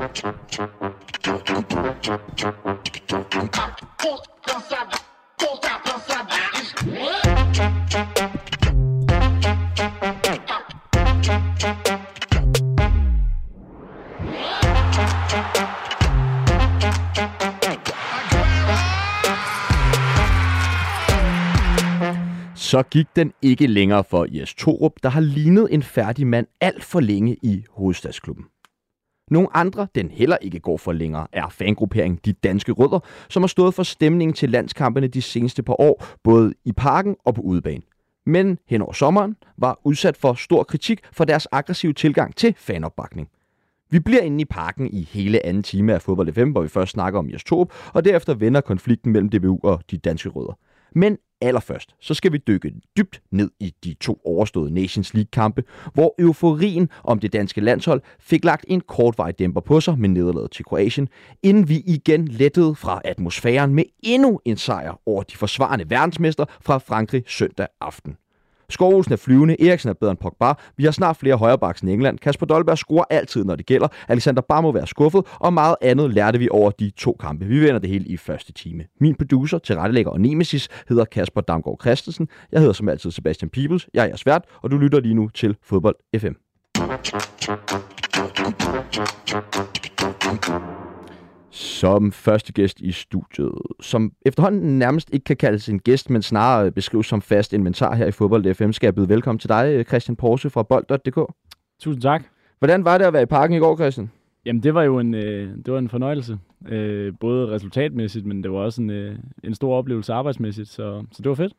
Så gik den ikke længere for Jes Torup, der har lignet en færdig mand alt for længe i hovedstadsklubben. Nogle andre, den heller ikke går for længere, er fangrupperingen De Danske Rødder, som har stået for stemningen til landskampene de seneste par år, både i parken og på udebane. Men hen over sommeren var udsat for stor kritik for deres aggressive tilgang til fanopbakning. Vi bliver inde i parken i hele anden time af Fodbold FM, hvor vi først snakker om Jes Torp, og derefter vender konflikten mellem DBU og De Danske Rødder. Men allerførst, så skal vi dykke dybt ned i de to overståede Nations League-kampe, hvor euforien om det danske landshold fik lagt en kortvarig dæmper på sig med nederlaget til Kroatien, inden vi igen lettede fra atmosfæren med endnu en sejr over de forsvarende verdensmester fra Frankrig søndag aften. Skovhusen er flyvende, Eriksen er bedre end Pogba, vi har snart flere højrebaks end England, Kasper Dolberg scorer altid, når det gælder, Alexander Bar må være skuffet, og meget andet lærte vi over de to kampe. Vi vender det hele i første time. Min producer, tilrettelægger og nemesis hedder Kasper Damgaard Christensen. Jeg hedder som altid Sebastian Peebles, jeg er jeres vært, og du lytter lige nu til Fodbold FM som første gæst i studiet, som efterhånden nærmest ikke kan kaldes en gæst, men snarere beskrives som fast inventar her i Fodbold FM, skal jeg byde velkommen til dig, Christian Porse fra bold.dk. Tusind tak. Hvordan var det at være i parken i går, Christian? Jamen, det var jo en, øh, det var en fornøjelse. Øh, både resultatmæssigt, men det var også en, øh, en stor oplevelse arbejdsmæssigt, så, så det var fedt.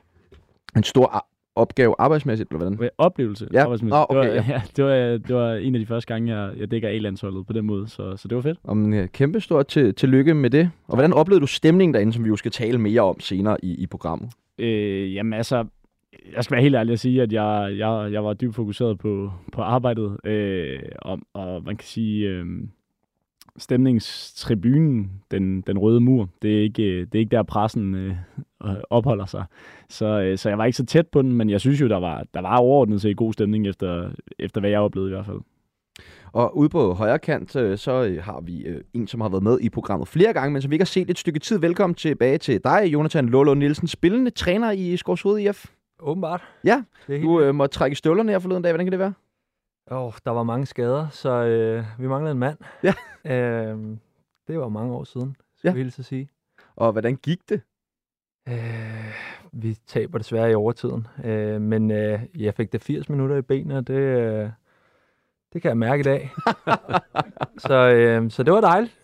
En stor opgave arbejdsmæssigt, eller hvordan? Oplevelse ja. arbejdsmæssigt. Oh, okay, det, var, ja. ja, det, var, det var en af de første gange, jeg, jeg dækker A-landsholdet på den måde, så, så det var fedt. Om, ja, kæmpe stort til, tillykke med det. Og hvordan oplevede du stemningen derinde, som vi jo skal tale mere om senere i, i programmet? Øh, jamen altså, jeg skal være helt ærlig at sige, at jeg, jeg, jeg var dybt fokuseret på, på arbejdet, øh, og, og man kan sige... Øh, stemningstribunen, den, den røde mur, det er ikke, det er ikke der pressen øh, opholder sig. Så, øh, så jeg var ikke så tæt på den, men jeg synes jo, der var, der var overordnet set god stemning, efter, efter hvad jeg oplevede i hvert fald. Og ude på højre kant, øh, så øh, har vi øh, en, som har været med i programmet flere gange, men som vi ikke har set et stykke tid. Velkommen tilbage til dig, Jonathan Lolo Nielsen, spillende træner i Skovshoved IF. Åbenbart. Ja, du øh, måtte trække støvlerne her forleden dag. Hvordan kan det være? Oh, der var mange skader, så øh, vi manglede en mand. Ja. Øh, det var mange år siden, skal ja. vi helt sige. Og hvordan gik det? Øh, vi taber desværre i overtiden, øh, men øh, jeg fik det 80 minutter i benene, og det, øh, det kan jeg mærke i dag. så, øh, så det var dejligt.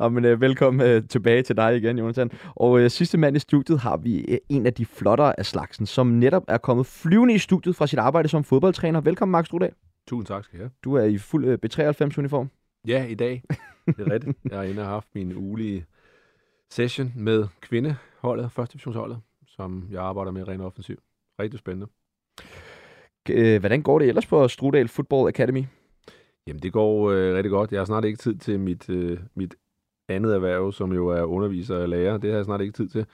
Men, øh, velkommen øh, tilbage til dig igen, Jonathan. Og øh, sidste mand i studiet har vi øh, en af de flottere af slagsen, som netop er kommet flyvende i studiet fra sit arbejde som fodboldtræner. Velkommen, Max Strudal. Tusind tak skal jeg have. Du er i fuld øh, B93-uniform. Ja, i dag. Det er rigtigt. Jeg har inde og haft min ugelige session med kvindeholdet, første divisionsholdet, som jeg arbejder med rent offensivt. Rigtig spændende. Øh, hvordan går det ellers på Strudal Football Academy? Jamen, det går øh, rigtig godt. Jeg har snart ikke tid til mit, øh, mit andet erhverv, som jo er underviser og lærer. Det har jeg snart ikke tid til.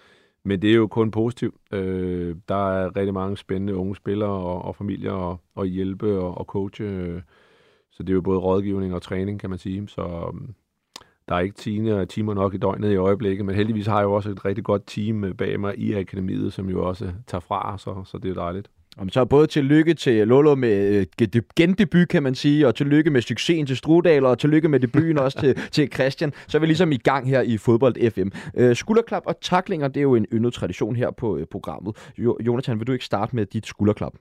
Men det er jo kun positivt. Øh, der er rigtig mange spændende unge spillere og, og familier og, og hjælpe og, og coache. Øh, så det er jo både rådgivning og træning, kan man sige. Så øhm, der er ikke timer, timer nok i døgnet i øjeblikket, men heldigvis har jeg jo også et rigtig godt team bag mig i akademiet, som jo også tager fra, så, så det er dejligt. Og så både tillykke til Lolo med øh, gendebut, kan man sige, og tillykke med succesen til Strudal, og tillykke med debuten også til, til Christian. Så er vi ligesom i gang her i Fodbold FM. Øh, skulderklap og taklinger, det er jo en yndet tradition her på øh, programmet. Jo, Jonathan, vil du ikke starte med dit skulderklap?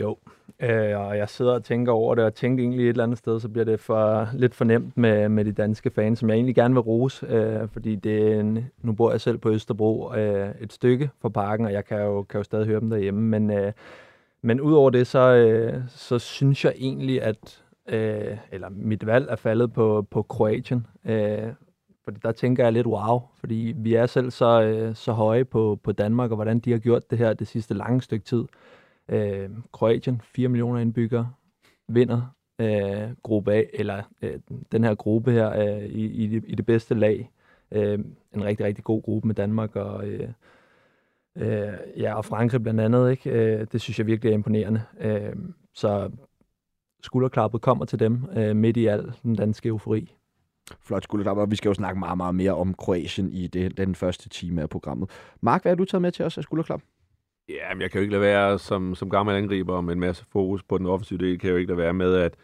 Jo, øh, og jeg sidder og tænker over det, og tænker egentlig et eller andet sted, så bliver det for, lidt for nemt med, med de danske fans, som jeg egentlig gerne vil rose, øh, fordi det en, nu bor jeg selv på Østerbro øh, et stykke fra parken, og jeg kan jo, kan jo stadig høre dem derhjemme, men, øh, men udover det, så, øh, så synes jeg egentlig, at øh, eller mit valg er faldet på, på Kroatien, øh, fordi der tænker jeg lidt wow, fordi vi er selv så, øh, så høje på, på Danmark, og hvordan de har gjort det her det sidste lange stykke tid. Øh, Kroatien, 4 millioner indbyggere, vinder øh, gruppe A, eller øh, den her gruppe her øh, i, i, det, i det bedste lag. Øh, en rigtig, rigtig god gruppe med Danmark og, øh, øh, ja, og Frankrig blandt andet. Ikke? Øh, det synes jeg virkelig er imponerende. Øh, så skulderklappet kommer til dem øh, midt i al den danske eufori. Flot skulderklap, og vi skal jo snakke meget, meget mere om Kroatien i det, den første time af programmet. Mark, hvad har du taget med til os af skulderklap? Ja, men jeg kan jo ikke lade være, som, som gammel angriber med en masse fokus på den offensive del, kan jeg jo ikke lade være med at,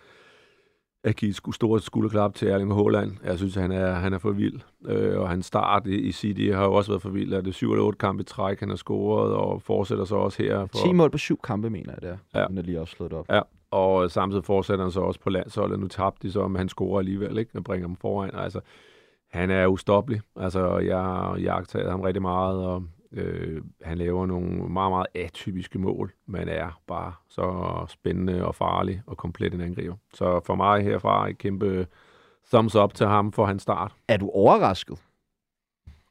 at give et store skulderklap til Erling Haaland. Jeg synes, han er, han er for vild. Øh, og han start i, i City har jo også været for vild. Er det 7 eller 8 kampe i træk, han har scoret, og fortsætter så også her. For, 10 mål på syv kampe, mener jeg, det er. Ja. Den er lige også slået op. Ja, og samtidig fortsætter han så også på landsholdet. Nu tabte de så, men han scorer alligevel, ikke? Og bringer dem foran. Altså, han er ustoppelig. Altså, jeg, jeg har taget ham rigtig meget, og øh, han laver nogle meget, meget atypiske mål, men er bare så spændende og farlig og komplet en angriber. Så for mig herfra et kæmpe thumbs up til ham for hans start. Er du overrasket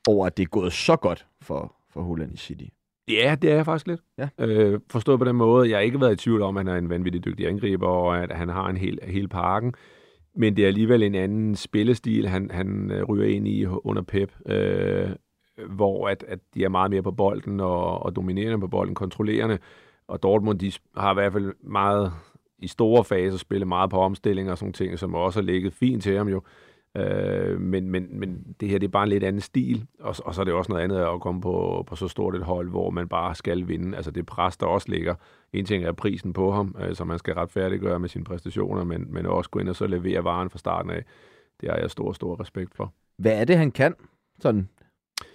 over, at det er gået så godt for, for Holland i City? Ja, det er jeg faktisk lidt. Ja. Øh, forstået på den måde, jeg har ikke været i tvivl om, at han er en vanvittig dygtig angriber, og at han har en hel, hel parken. Men det er alligevel en anden spillestil, han, han øh, ryger ind i under Pep, øh, hvor at, at de er meget mere på bolden og, og dominerende på bolden, kontrollerende. Og Dortmund, de har i hvert fald meget i store faser spillet meget på omstillinger og sådan ting, som også har ligget fint til ham jo. Øh, men, men, men det her, det er bare en lidt anden stil, og, og så er det også noget andet at komme på, på så stort et hold, hvor man bare skal vinde. Altså det pres, der også ligger. En ting er prisen på ham, øh, som man skal retfærdiggøre med sine præstationer, men, men også gå ind og så levere varen fra starten af. Det har jeg stor, stor respekt for. Hvad er det, han kan? Sådan,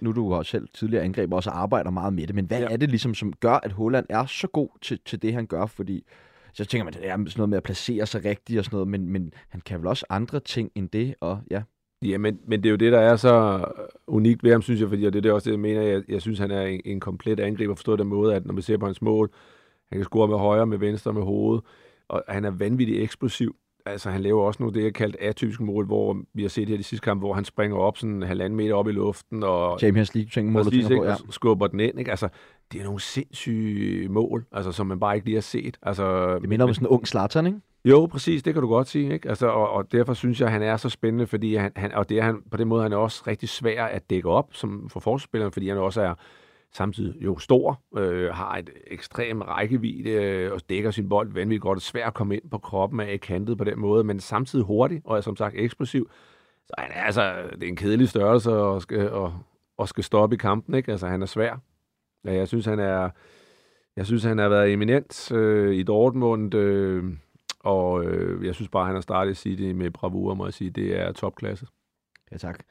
nu er du jo selv tidligere angriber, også arbejder meget med det, men hvad. Ja. er det ligesom, som gør, at Holland er så god til, til det, han gør? Fordi så tænker man, det er sådan noget med at placere sig rigtigt og sådan noget, men, men han kan vel også andre ting end det, og ja. Ja, men, men det er jo det, der er så unikt ved ham, synes jeg, fordi og det er det også det, jeg mener. Jeg, jeg synes, han er en, en komplet angriber, forstået den måde, at når man ser på hans mål, han kan score med højre, med venstre, med hovedet, og han er vanvittigt eksplosiv. Altså, han laver også nogle det, jeg kaldt atypiske mål, hvor vi har set her de sidste kampe, hvor han springer op sådan en halvanden meter op i luften, og Champions League ting, må du præcis, på, ja. og skubber den ind. Ikke? Altså, det er nogle sindssyge mål, altså, som man bare ikke lige har set. Altså, Det minder om sådan en ung Zlatan, ikke? jo, præcis, det kan du godt sige. Ikke? Altså, og, og derfor synes jeg, at han er så spændende, fordi han, han, og det er han, på den måde han er også rigtig svær at dække op som for forsvarsspilleren, fordi han også er samtidig jo stor, øh, har et ekstrem rækkevidde øh, og dækker sin bold vanvittigt godt. Det er svært at komme ind på kroppen af kantet på den måde, men samtidig hurtig og er som sagt eksplosiv. Så han er altså, det er en kedelig størrelse og skal, og, og skal stoppe i kampen. Ikke? Altså, han er svær. Ja, jeg synes, han er, jeg synes, han har været eminent øh, i Dortmund, øh, og øh, jeg synes bare, han har startet City med bravur, må jeg sige. Det er topklasse. Ja, tak.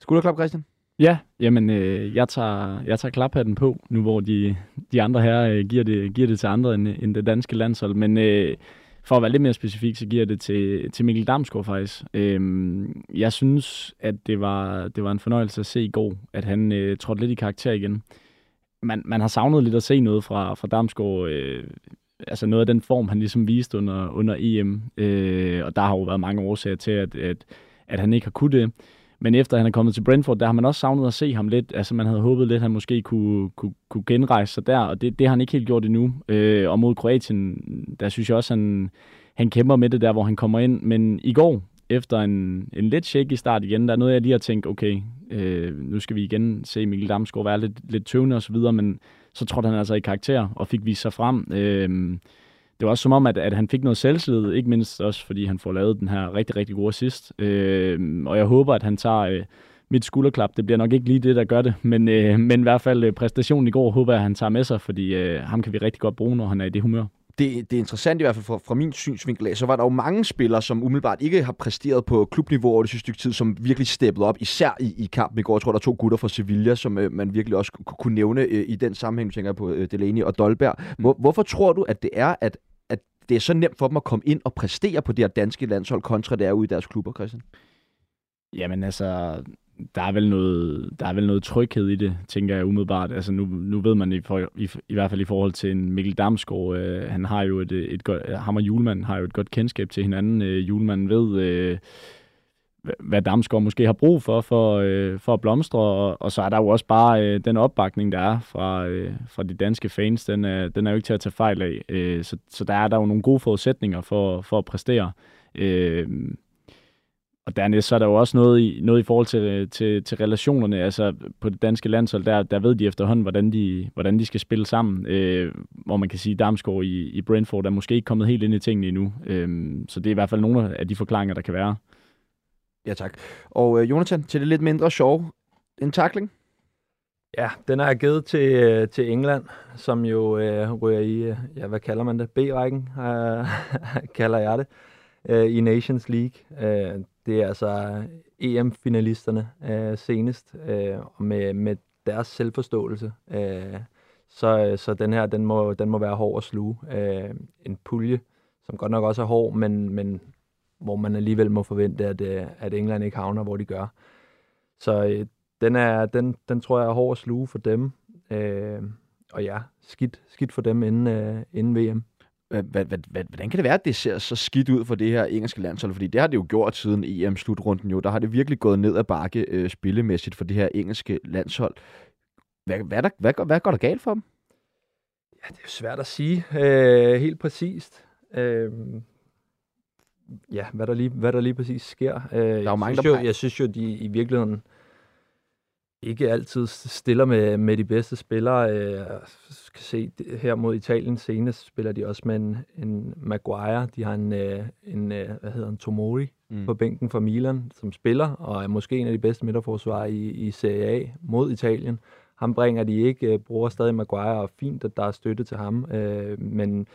Skulderklap, Christian? Ja, jamen, øh, jeg, tager, jeg tager klaphatten på, nu hvor de, de andre her øh, giver, det, giver det til andre end, end det danske landshold. Men øh, for at være lidt mere specifik, så giver jeg det til, til Mikkel Damsgaard faktisk. Øh, jeg synes, at det var, det var en fornøjelse at se i går, at han øh, trådte lidt i karakter igen. Man, man har savnet lidt at se noget fra, fra Damsgaard, øh, altså noget af den form, han ligesom viste under, under EM. Øh, og der har jo været mange årsager til, at, at, at han ikke har kunnet det. Men efter han er kommet til Brentford, der har man også savnet at se ham lidt. Altså man havde håbet lidt, at han måske kunne, kunne, kunne genrejse sig der, og det, det har han ikke helt gjort endnu. Øh, og mod Kroatien, der synes jeg også, han, han kæmper med det der, hvor han kommer ind. Men i går, efter en, en lidt shaky start igen, der er noget, jeg lige har tænkt, okay, øh, nu skal vi igen se Mikkel Damsgaard være lidt, lidt tøvende og så videre, men så trådte han altså i karakter og fik vist sig frem. Øh, det var også som om, at, at han fik noget selvtillid, ikke mindst også, fordi han får lavet den her rigtig, rigtig gode assist. Øh, og jeg håber, at han tager øh, mit skulderklap. Det bliver nok ikke lige det, der gør det, men, øh, men i hvert fald øh, præstationen i går håber jeg, at han tager med sig, fordi øh, ham kan vi rigtig godt bruge, når han er i det humør. det, det er interessant i hvert fald fra, fra min synsvinkel af, så var der jo mange spillere, som umiddelbart ikke har præsteret på klubniveau over det sidste stykke tid, som virkelig steppede op, især i, i kampen i går. Jeg tror, der er to gutter fra Sevilla, som øh, man virkelig også kunne, nævne øh, i den sammenhæng, tænker jeg på øh, Delaney og Dolberg. Hvor, hvorfor tror du, at det er, at, at det er så nemt for dem at komme ind og præstere på det her danske landshold, kontra det er ude i deres klubber, Christian? Jamen altså, der er vel noget, der er vel noget tryghed i det, tænker jeg umiddelbart. Altså nu, nu ved man i, for, i, i hvert fald i forhold til en Mikkel Damsgaard, øh, han har jo et, et godt, ham og Julemand har jo et godt kendskab til hinanden. Øh, Julemand ved, øh, hvad Damsgaard måske har brug for, for, øh, for at blomstre, og, og så er der jo også bare øh, den opbakning, der er fra, øh, fra de danske fans, den er, den er jo ikke til at tage fejl af. Øh, så, så der er der jo nogle gode forudsætninger for, for at præstere. Øh, og dernæst så er der jo også noget i, noget i forhold til, til, til relationerne. Altså på det danske landshold, der, der ved de efterhånden, hvordan de, hvordan de skal spille sammen. Øh, hvor man kan sige, at Damsgaard i, i Brentford er måske ikke kommet helt ind i tingene endnu. Øh, så det er i hvert fald nogle af de forklaringer, der kan være. Ja, tak. Og øh, Jonathan, til det lidt mindre sjov. En takling? Ja, den er givet til, øh, til England, som jo øh, ryger i, øh, ja, hvad kalder man det? B-rækken, øh, kalder jeg det, øh, i Nations League. Øh, det er altså EM-finalisterne øh, senest, øh, og med, med deres selvforståelse. Øh, så, øh, så den her, den må, den må være hård at sluge. Øh, en pulje, som godt nok også er hård, men, men hvor man alligevel må forvente, at, øh, at England ikke havner, hvor de gør. Så øh, den, er, den, den tror jeg er hård at sluge for dem. Øh, og ja, skidt, skidt for dem inden, øh, inden VM. Hvordan kan det være, at det ser så skidt ud for det her engelske landshold? Fordi det har det jo gjort siden EM-slutrunden jo. Der har det virkelig gået ned ad bakke øh, spillemæssigt for det her engelske landshold. Hvad, hvad, der, hvad, hvad går der galt for dem? Ja, det er jo svært at sige øh, helt præcist. Øh, ja, hvad der, lige, hvad der lige præcis sker. Øh, der er jo mange, der jo, jeg synes jo, de i virkeligheden ikke altid stiller med, med de bedste spillere. Øh, kan se her mod Italien senest spiller de også med en, en Maguire. De har en, øh, en øh, hvad hedder en Tomori mm. på bænken for Milan, som spiller, og er måske en af de bedste midterforsvarer i, i Serie A mod Italien. Ham bringer de ikke, bruger stadig Maguire, og fint, at der er støtte til ham. Men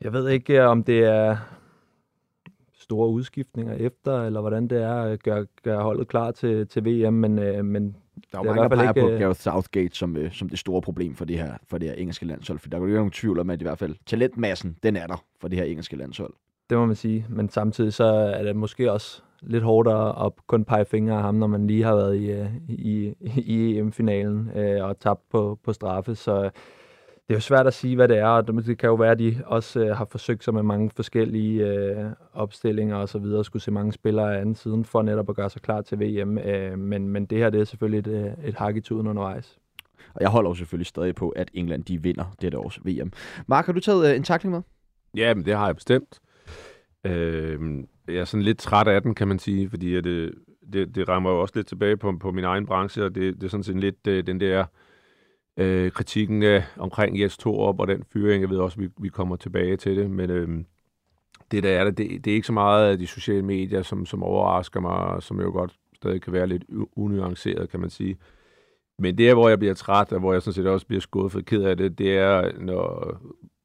jeg ved ikke, om det er store udskiftninger efter, eller hvordan det er? At gøre, gøre holdet klar til, til VM, men, øh, men der er jo mange, der peger ikke, på øh, Gareth Southgate som, øh, som det store problem for det her, for det her engelske landshold, for der er jo ikke nogen tvivl om, at i hvert fald talentmassen, den er der for det her engelske landshold. Det må man sige, men samtidig så er det måske også lidt hårdt at kun pege fingre af ham, når man lige har været i, øh, i, i EM-finalen øh, og tabt på, på straffe, så det er jo svært at sige, hvad det er, og det kan jo være, at de også øh, har forsøgt sig med mange forskellige øh, opstillinger og så videre, skulle se mange spillere af anden siden, for netop at gøre sig klar til VM. Øh, men, men det her, det er selvfølgelig et, øh, et hak i tuden undervejs. Og jeg holder jo selvfølgelig stadig på, at England de vinder dette års VM. Mark, har du taget øh, en takling med? Ja, men det har jeg bestemt. Øh, jeg er sådan lidt træt af den, kan man sige, fordi at det, det, det rammer jo også lidt tilbage på, på min egen branche, og det, det er sådan set lidt øh, den der øh, øh, kritikken af, omkring Jes Torup og den fyring. Jeg ved også, at vi, vi kommer tilbage til det, men øh, det der er det, det, det er ikke så meget af de sociale medier, som, som overrasker mig, som jo godt stadig kan være lidt unuanceret, kan man sige. Men det er, hvor jeg bliver træt, og hvor jeg sådan set også bliver skuffet ked af det, det er, når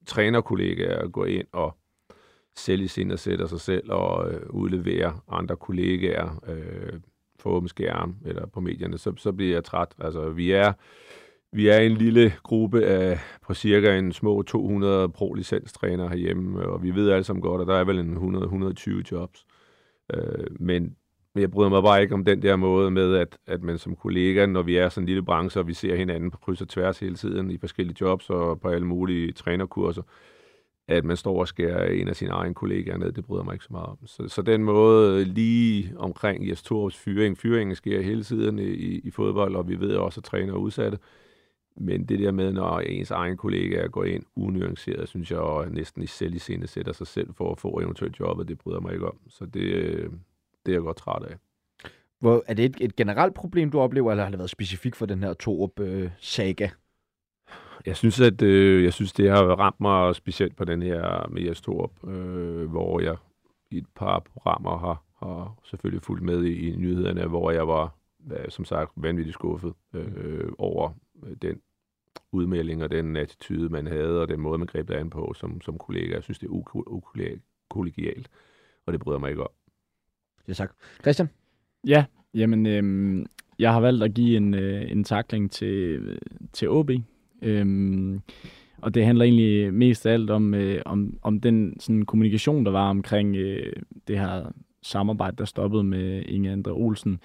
trænerkollegaer går ind og selv i og sætter sig selv og øh, udleverer andre kollegaer øh, for åben skærm eller på medierne, så, så bliver jeg træt. Altså, vi er vi er en lille gruppe af på cirka en små 200 pro-licenstrænere herhjemme, og vi ved alle sammen godt, at der er vel en 100-120 jobs. Øh, men jeg bryder mig bare ikke om den der måde med, at, at man som kollega, når vi er sådan en lille branche, og vi ser hinanden på kryds og tværs hele tiden i forskellige jobs og på alle mulige trænerkurser, at man står og skærer en af sine egne kollegaer ned, det bryder mig ikke så meget om. Så, så den måde lige omkring Jes Torps fyring, fyringen sker hele tiden i, i fodbold, og vi ved også, at træner er udsatte, men det der med, når ens egen kollega går ind unuanceret, synes jeg og næsten i selv i scene sætter sig selv for at få eventuelt jobbet, det bryder mig ikke om. Så det, det er jeg godt træt af. Hvor, er det et, et generelt problem, du oplever, eller har det været specifikt for den her Torup-saga? Øh, jeg synes, at øh, jeg synes, det har ramt mig specielt på den her med Jes Torup, øh, hvor jeg i et par programmer har, har selvfølgelig fulgt med i, i nyhederne, hvor jeg var, som sagt, vanvittigt skuffet øh, over den udmelding og den attitude, man havde, og den måde, man greb det an på som, som kollega. Jeg synes, det er ukollegialt, og det bryder mig ikke om. Ja, tak. Christian? Ja, jamen, øhm, jeg har valgt at give en, øh, en takling til, til OB. Øhm, og det handler egentlig mest af alt om, øh, om, om den sådan, kommunikation, der var omkring øh, det her samarbejde, der stoppede med Inge Andre Olsen.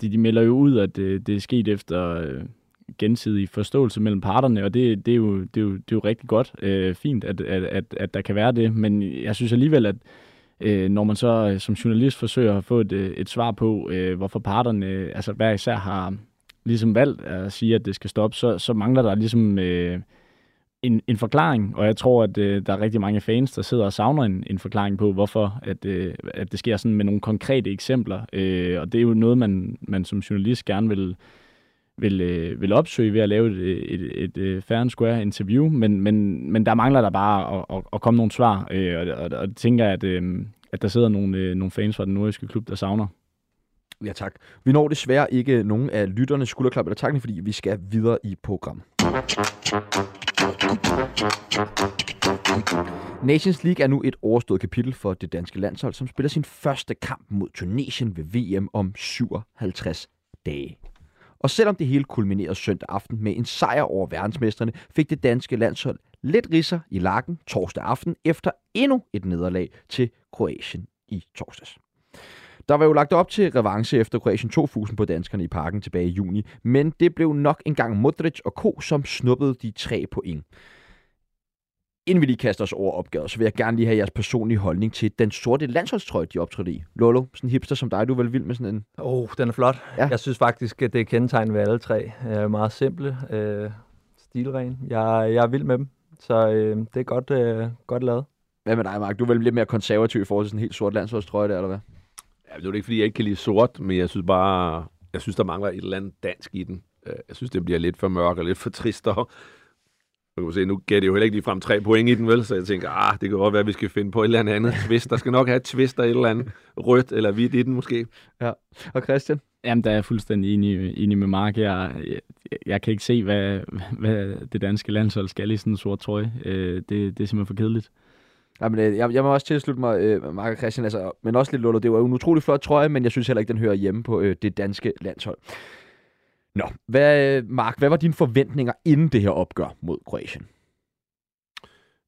De, de melder jo ud, at øh, det er sket efter øh, gensidig forståelse mellem parterne, og det, det, er, jo, det, er, jo, det er jo rigtig godt, øh, fint, at, at, at, at der kan være det, men jeg synes alligevel, at øh, når man så øh, som journalist forsøger at få et, øh, et svar på, øh, hvorfor parterne, øh, altså hver især har ligesom valgt at sige, at det skal stoppe, så, så mangler der ligesom øh, en, en forklaring, og jeg tror, at øh, der er rigtig mange fans, der sidder og savner en, en forklaring på, hvorfor at, øh, at det sker sådan med nogle konkrete eksempler, øh, og det er jo noget, man, man som journalist gerne vil vil, øh, vil opsøge ved at lave et, et, et, et øh, fair and square interview, men, men, men der mangler der bare at, at, at komme nogle svar, øh, og, og, og tænker, at, øh, at der sidder nogle, øh, nogle fans fra den nordiske klub, der savner. Ja, tak. Vi når desværre ikke nogen af lytternes skulderklap eller takning, fordi vi skal videre i programmet. Nations League er nu et overstået kapitel for det danske landshold, som spiller sin første kamp mod Tunesien ved VM om 57 dage. Og selvom det hele kulminerede søndag aften med en sejr over verdensmesterne, fik det danske landshold lidt risser i lakken torsdag aften efter endnu et nederlag til Kroatien i torsdags. Der var jo lagt op til revanche efter Kroatien tog fusen på danskerne i parken tilbage i juni, men det blev nok engang Modric og Ko, som snuppede de tre point. Inden vi lige kaster os over opgavet, så vil jeg gerne lige have jeres personlige holdning til den sorte landsholdstrøje, de optrådte i. Lolo, sådan en hipster som dig, du er vel vild med sådan en... Åh, oh, den er flot. Ja. Jeg synes faktisk, at det er kendetegn ved alle tre. Øh, meget simple, øh, stilren. Jeg, jeg er vild med dem, så øh, det er godt, øh, godt lavet. Hvad med dig, Mark? Du er vel lidt mere konservativ i forhold til sådan en helt sort landsholdstrøje der, eller hvad? Ja, det er jo ikke, fordi jeg ikke kan lide sort, men jeg synes bare, jeg synes, der mangler et eller andet dansk i den. Øh, Jeg synes, det bliver lidt for mørk og lidt for trist. Og man kan se, nu gav det jo heller ikke frem tre point i den, vel? Så jeg tænker, ah, det kan godt være, at vi skal finde på et eller andet twist. Der skal nok have et twist og et eller andet rødt eller hvidt i den måske. Og Christian? Jamen, der er jeg fuldstændig enig, enig med Mark. Jeg, jeg, jeg kan ikke se, hvad, hvad det danske landshold skal i sådan en sort trøje. Øh, det, det er simpelthen for kedeligt. Jamen, øh, jeg, jeg må også tilslutte mig, øh, Mark og Christian, altså, men også lidt Lolo. Det var jo en utrolig flot trøje, men jeg synes heller ikke, den hører hjemme på øh, det danske landshold. Nå, hvad, øh, Mark, hvad var dine forventninger inden det her opgør mod Kroatien?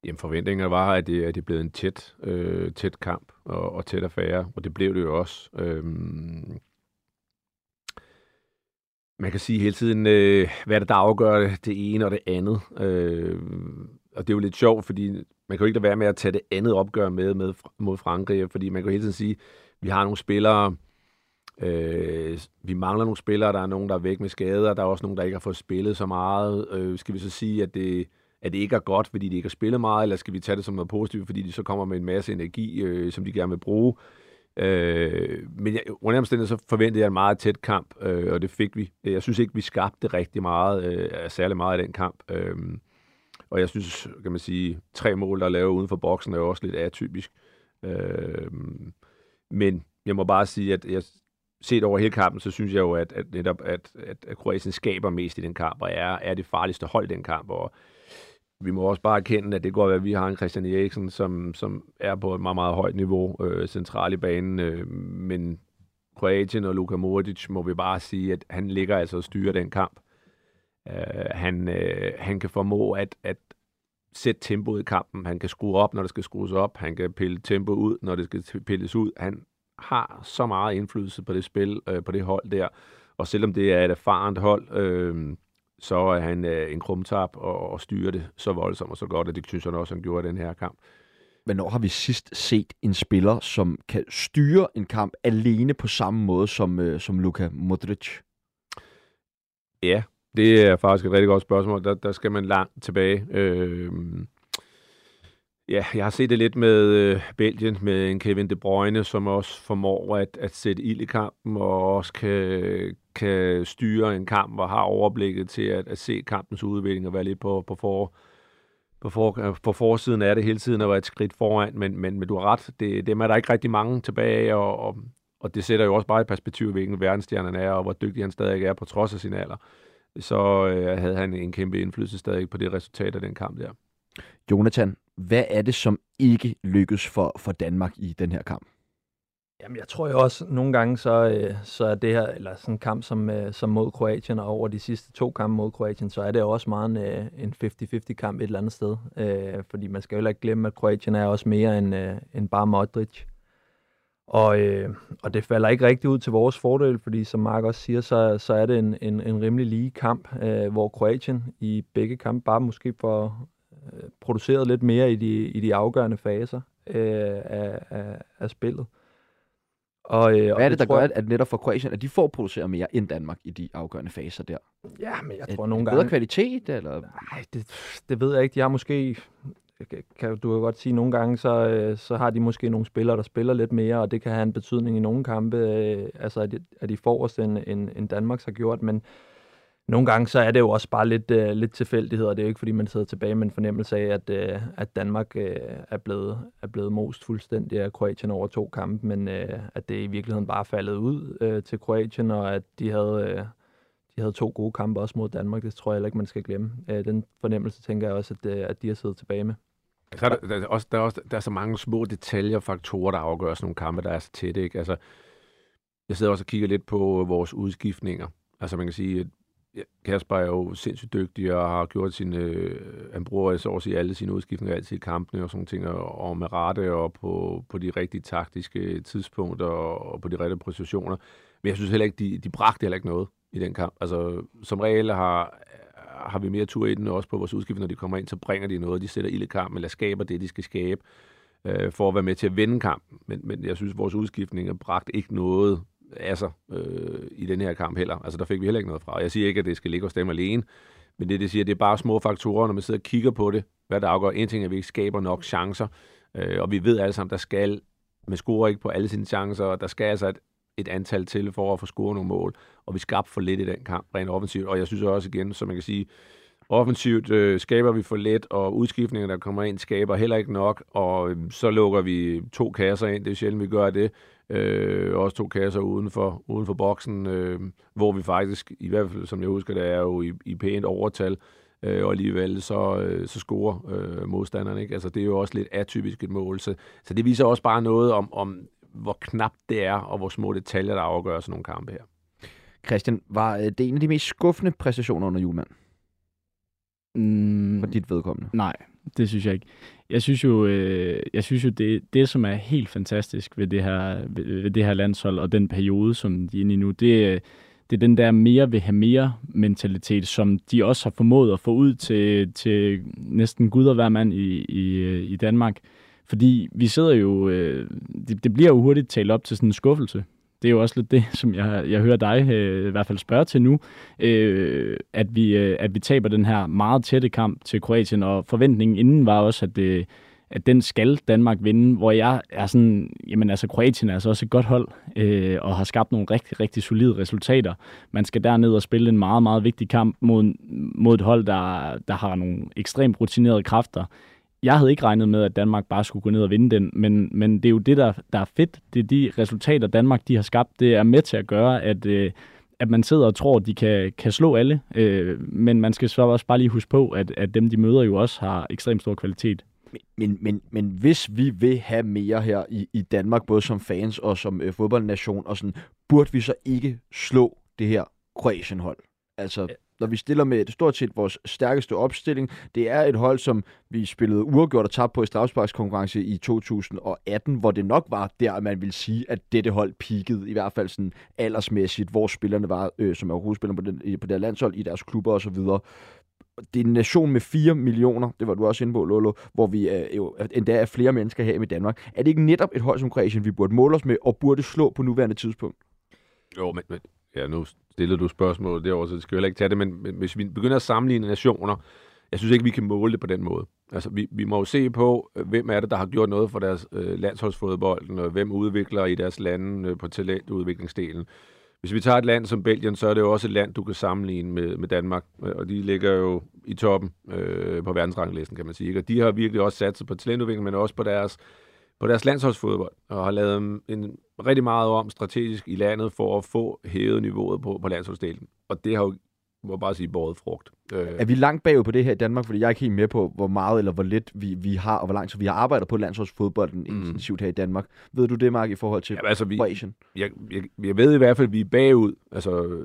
Jamen, forventningerne var, at det, at det blev en tæt, øh, tæt kamp og, og tæt affære, og det blev det jo også. Øhm, man kan sige hele tiden, øh, hvad er det, der afgør det, det ene og det andet. Øh, og det er jo lidt sjovt, fordi man kan jo ikke lade være med at tage det andet opgør med, med mod Frankrig, fordi man kan jo hele tiden sige, vi har nogle spillere, øh, vi mangler nogle spillere, der er nogen, der er væk med skader, der er også nogen, der ikke har fået spillet så meget. Øh, skal vi så sige, at det, at det ikke er godt, fordi de ikke har spillet meget, eller skal vi tage det som noget positivt, fordi de så kommer med en masse energi, øh, som de gerne vil bruge? Øh, men jeg, under omstændigheden så forventede jeg en meget tæt kamp, øh, og det fik vi. Jeg synes ikke, vi skabte rigtig meget, øh, særlig meget i den kamp. Øh, og jeg synes, kan man sige, tre mål, der er lavet uden for boksen, er jo også lidt atypisk. Øh, men jeg må bare sige, at jeg, set over hele kampen, så synes jeg jo, at, at netop, at, at, at Kroatien skaber mest i den kamp, og er, er det farligste hold i den kamp, og vi må også bare erkende, at det går at vi har en Christian Eriksen, som, som er på et meget, meget højt niveau øh, central i banen, øh, men Kroatien og Luka Modric må vi bare sige, at han ligger altså og styrer den kamp. Øh, han, øh, han kan formå at, at sætte tempoet i kampen. Han kan skrue op, når det skal skrues op. Han kan pille tempo ud, når det skal pilles ud. Han har så meget indflydelse på det spil, uh, på det hold der. Og selvom det er et erfarent hold, uh, så er han uh, en krumtap og, og styrer det så voldsomt og så godt, og det synes jeg også, han gjorde i den her kamp. Hvornår har vi sidst set en spiller, som kan styre en kamp alene på samme måde som, øh, som Luka Modric? Ja, det er faktisk et rigtig godt spørgsmål. Der, der skal man langt tilbage. Øh, ja, jeg har set det lidt med øh, Belgien, med en Kevin De Bruyne, som også formår at, at sætte ild i kampen, og også kan, kan styre en kamp, og har overblikket til at, at se kampens udvikling og være lidt på, på, for, på, for, på forsiden af det hele tiden og være et skridt foran. Men, men, men du har ret, det, dem er der ikke rigtig mange tilbage, og, og, og det sætter jo også bare i perspektiv, hvilken verdensstjernen er, og hvor dygtig han stadig er på trods af sin alder så øh, havde han en kæmpe indflydelse stadig på det resultat af den kamp der. Jonathan, hvad er det, som ikke lykkes for, for Danmark i den her kamp? Jamen, jeg tror jo også, nogle gange, så, øh, så er det her, eller sådan en kamp som, øh, som mod Kroatien, og over de sidste to kampe mod Kroatien, så er det også meget en, øh, en 50-50 kamp et eller andet sted. Øh, fordi man skal jo heller ikke glemme, at Kroatien er også mere end, øh, end bare Modric. Og, øh, og det falder ikke rigtig ud til vores fordel, fordi som Mark også siger, så, så er det en, en, en rimelig lige kamp, øh, hvor Kroatien i begge kampe bare måske får produceret lidt mere i de, i de afgørende faser øh, af, af, af spillet. Og, øh, Hvad og er det, der tror gør, jeg- at netop for Kroatien, at de får produceret mere end Danmark i de afgørende faser der? Ja, men jeg tror det nogle bedre gange... kvalitet, eller? Nej, det, det ved jeg ikke. De har måske... Kan, du kan godt sige, nogle gange, så, øh, så har de måske nogle spillere, der spiller lidt mere, og det kan have en betydning i nogle kampe, øh, altså at de, at de forrest, end, end, end Danmarks har gjort. Men, nogle gange så er det jo også bare lidt, øh, lidt tilfældigheder. Det er jo ikke, fordi man sidder tilbage med en fornemmelse af, at, øh, at Danmark øh, er, blevet, er blevet most fuldstændig af Kroatien over to kampe, men øh, at det i virkeligheden bare faldet ud øh, til Kroatien, og at de havde, øh, de havde to gode kampe også mod Danmark. Det tror jeg heller ikke, man skal glemme. Øh, den fornemmelse tænker jeg også, at, øh, at de har siddet tilbage med. Så er der, der, er også, der, er også, der er så mange små detaljer og faktorer, der afgør sådan nogle kampe, der er så tætte. Ikke? Altså, jeg sidder også og kigger lidt på vores udskiftninger. Altså man kan sige, at Kasper er jo sindssygt dygtig og har gjort sin, øh, han bruger så at sige alle sine udskiftninger altid i kampene og sådan ting, og, og med rette og på, på de rigtige taktiske tidspunkter og, og på de rigtige positioner. Men jeg synes heller ikke, de, de bragte heller ikke noget i den kamp. Altså, som regel har, har vi mere tur i den, også på vores udskiftning, når de kommer ind, så bringer de noget, de sætter ild i kampen, eller skaber det, de skal skabe, øh, for at være med til at vinde kampen. Men, men jeg synes, vores udskiftninger bragte ikke noget af sig øh, i den her kamp heller. Altså, der fik vi heller ikke noget fra. Jeg siger ikke, at det skal ligge hos dem alene, men det, det siger, det er bare små faktorer, når man sidder og kigger på det, hvad der afgør. En ting er, at vi ikke skaber nok chancer, øh, og vi ved alle sammen, der skal, man scorer ikke på alle sine chancer, og der skal altså et, et antal til for at få scoret nogle mål, og vi skabte for lidt i den kamp, rent offensivt. Og jeg synes også igen, som man kan sige, offensivt øh, skaber vi for let, og udskiftninger, der kommer ind, skaber heller ikke nok, og øh, så lukker vi to kasser ind. Det er sjældent, vi gør det øh, også to kasser uden for, uden for boksen, øh, hvor vi faktisk, i hvert fald som jeg husker, det er jo i, i pænt overtal, øh, og alligevel så, øh, så scorer øh, modstanderne. Ikke? Altså, det er jo også lidt atypisk et mål, så, så det viser også bare noget om, om, hvor knapt det er, og hvor små detaljer, der afgør sådan nogle kampe her. Christian, var øh, det en af de mest skuffende præstationer under julemand? Mm, For dit vedkommende? Nej, det synes jeg ikke. Jeg synes jo, øh, jeg synes jo det, det, som er helt fantastisk ved det, her, ved, ved det her landshold og den periode, som de er inde i nu, det, øh, det er den der mere vil have mere mentalitet, som de også har formået at få ud til, til næsten gud og hver mand i, i, i Danmark. Fordi vi sidder jo, øh, det, det bliver jo hurtigt talt op til sådan en skuffelse det er jo også lidt det, som jeg, jeg hører dig øh, i hvert fald spørge til nu, øh, at, vi, øh, at vi taber den her meget tætte kamp til Kroatien, og forventningen inden var også, at, øh, at den skal Danmark vinde, hvor jeg er sådan, jamen altså Kroatien er altså også et godt hold, øh, og har skabt nogle rigtig, rigtig solide resultater. Man skal derned og spille en meget, meget vigtig kamp mod, mod et hold, der, der har nogle ekstremt rutinerede kræfter jeg havde ikke regnet med, at Danmark bare skulle gå ned og vinde den, men, men det er jo det, der, der er fedt. Det er de resultater, Danmark de har skabt. Det er med til at gøre, at, øh, at man sidder og tror, at de kan, kan slå alle. Øh, men man skal så også bare lige huske på, at, at dem, de møder, jo også har ekstremt stor kvalitet. Men, men, men hvis vi vil have mere her i, i Danmark, både som fans og som øh, fodboldnation, og sådan, burde vi så ikke slå det her Kroatien-hold? Altså, når vi stiller med det stort set vores stærkeste opstilling. Det er et hold, som vi spillede uafgjort og tabte på i strafsparkskonkurrence i 2018, hvor det nok var der, man vil sige, at dette hold peakede, i hvert fald sådan aldersmæssigt, hvor spillerne var, øh, som er hovedspillerne på, den, på det landshold, i deres klubber osv det er en nation med 4 millioner, det var du også inde på, Lolo, hvor vi er, jo endda er flere mennesker her i Danmark. Er det ikke netop et hold som Kroatien, vi burde måle os med, og burde slå på nuværende tidspunkt? Jo, men, men ja, nu stillede du spørgsmål derovre, så det skal jo heller ikke tage det, men, men hvis vi begynder at sammenligne nationer, jeg synes ikke, vi kan måle det på den måde. Altså, vi, vi må jo se på, hvem er det, der har gjort noget for deres øh, landsholdsfodbold, og hvem udvikler i deres lande øh, på talentudviklingsdelen. Hvis vi tager et land som Belgien, så er det jo også et land, du kan sammenligne med, med Danmark, øh, og de ligger jo i toppen øh, på verdensranglisten, kan man sige. Ikke? Og de har virkelig også sat sig på talentudvikling, men også på deres på deres landsholdsfodbold, og har lavet en, rigtig meget om strategisk i landet for at få hævet niveauet på, på landsholdsdelen. Og det har jo, må bare sige, båret frugt. Øh. Er vi langt bagud på det her i Danmark? Fordi jeg er ikke helt med på, hvor meget eller hvor lidt vi, vi har, og hvor langt vi har arbejdet på landsholdsfodbolden mm. intensivt her i Danmark. Ved du det, Mark, i forhold til ja, altså, vi, Kroatien? Jeg, jeg, jeg ved i hvert fald, at vi er bagud. Altså,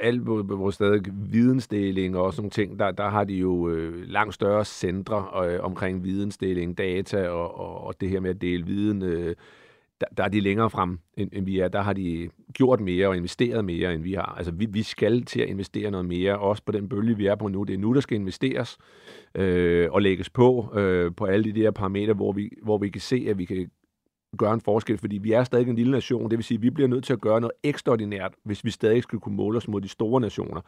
alt vores stadig vidensdeling og sådan nogle ting, der, der har de jo øh, langt større centre øh, omkring vidensdeling, data og, og, og det her med at dele viden. Øh, der, der er de længere frem, end, end vi er. Der har de gjort mere og investeret mere, end vi har. Altså, vi, vi skal til at investere noget mere, også på den bølge, vi er på nu. Det er nu, der skal investeres øh, og lægges på, øh, på alle de der parametre, hvor vi, hvor vi kan se, at vi kan gøre en forskel, fordi vi er stadig en lille nation. Det vil sige, at vi bliver nødt til at gøre noget ekstraordinært, hvis vi stadig skal kunne måle os mod de store nationer.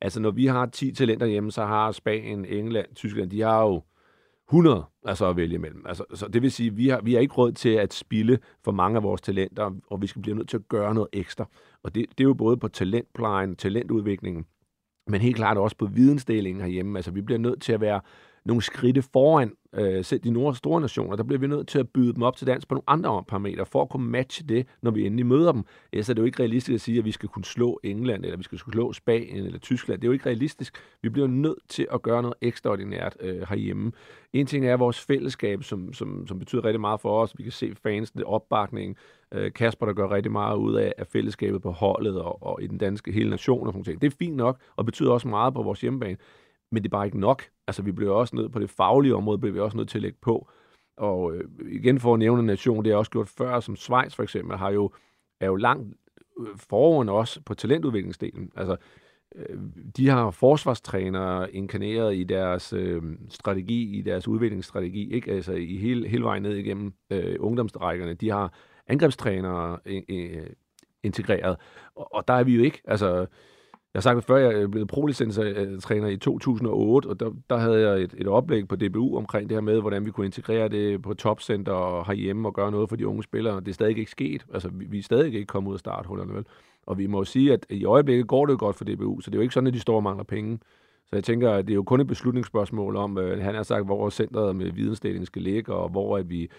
Altså, når vi har 10 talenter hjemme, så har Spanien, England, Tyskland, de har jo 100 altså at vælge imellem. Altså, så det vil sige, at vi har, vi har ikke råd til at spille for mange af vores talenter, og vi skal blive nødt til at gøre noget ekstra. Og det, det er jo både på talentplejen, talentudviklingen, men helt klart også på vidensdelingen herhjemme. Altså, vi bliver nødt til at være nogle skridte foran øh, selv de nord store nationer. Der bliver vi nødt til at byde dem op til dans på nogle andre parametre, for at kunne matche det, når vi endelig møder dem. Ellers er det jo ikke realistisk at sige, at vi skal kunne slå England, eller vi skal kunne slå Spanien eller Tyskland. Det er jo ikke realistisk. Vi bliver nødt til at gøre noget ekstraordinært øh, herhjemme. En ting er vores fællesskab, som, som, som betyder rigtig meget for os. Vi kan se fansene, opbakningen. Øh, Kasper, der gør rigtig meget ud af, af fællesskabet på holdet og, og i den danske hele nation og sådan ting. Det er fint nok, og betyder også meget på vores hjemmebane men det er bare ikke nok. Altså, vi bliver også nødt på det faglige område, bliver vi også nødt til at lægge på. Og øh, igen for at nævne en nation, det har også gjort før, som Schweiz for eksempel, har jo, er jo langt øh, foran os på talentudviklingsdelen. Altså, øh, de har forsvarstrænere inkarneret i deres øh, strategi, i deres udviklingsstrategi, ikke? Altså i hele, hele vejen ned igennem øh, ungdomsrækkerne. De har angrebstrænere øh, øh integreret, og, og der er vi jo ikke. Altså, jeg har sagt det før, jeg blev pro-licenstræner i 2008, og der, der havde jeg et, et oplæg på DBU omkring det her med, hvordan vi kunne integrere det på topcenter og herhjemme og gøre noget for de unge spillere. Det er stadig ikke sket. Altså, vi, vi er stadig ikke kommet ud af starthullerne, vel? Og vi må sige, at i øjeblikket går det jo godt for DBU, så det er jo ikke sådan, at de står og mangler penge. Så jeg tænker, at det er jo kun et beslutningsspørgsmål om, øh, han har sagt, hvor centret med vidensdelingen skal ligge, og hvor at vi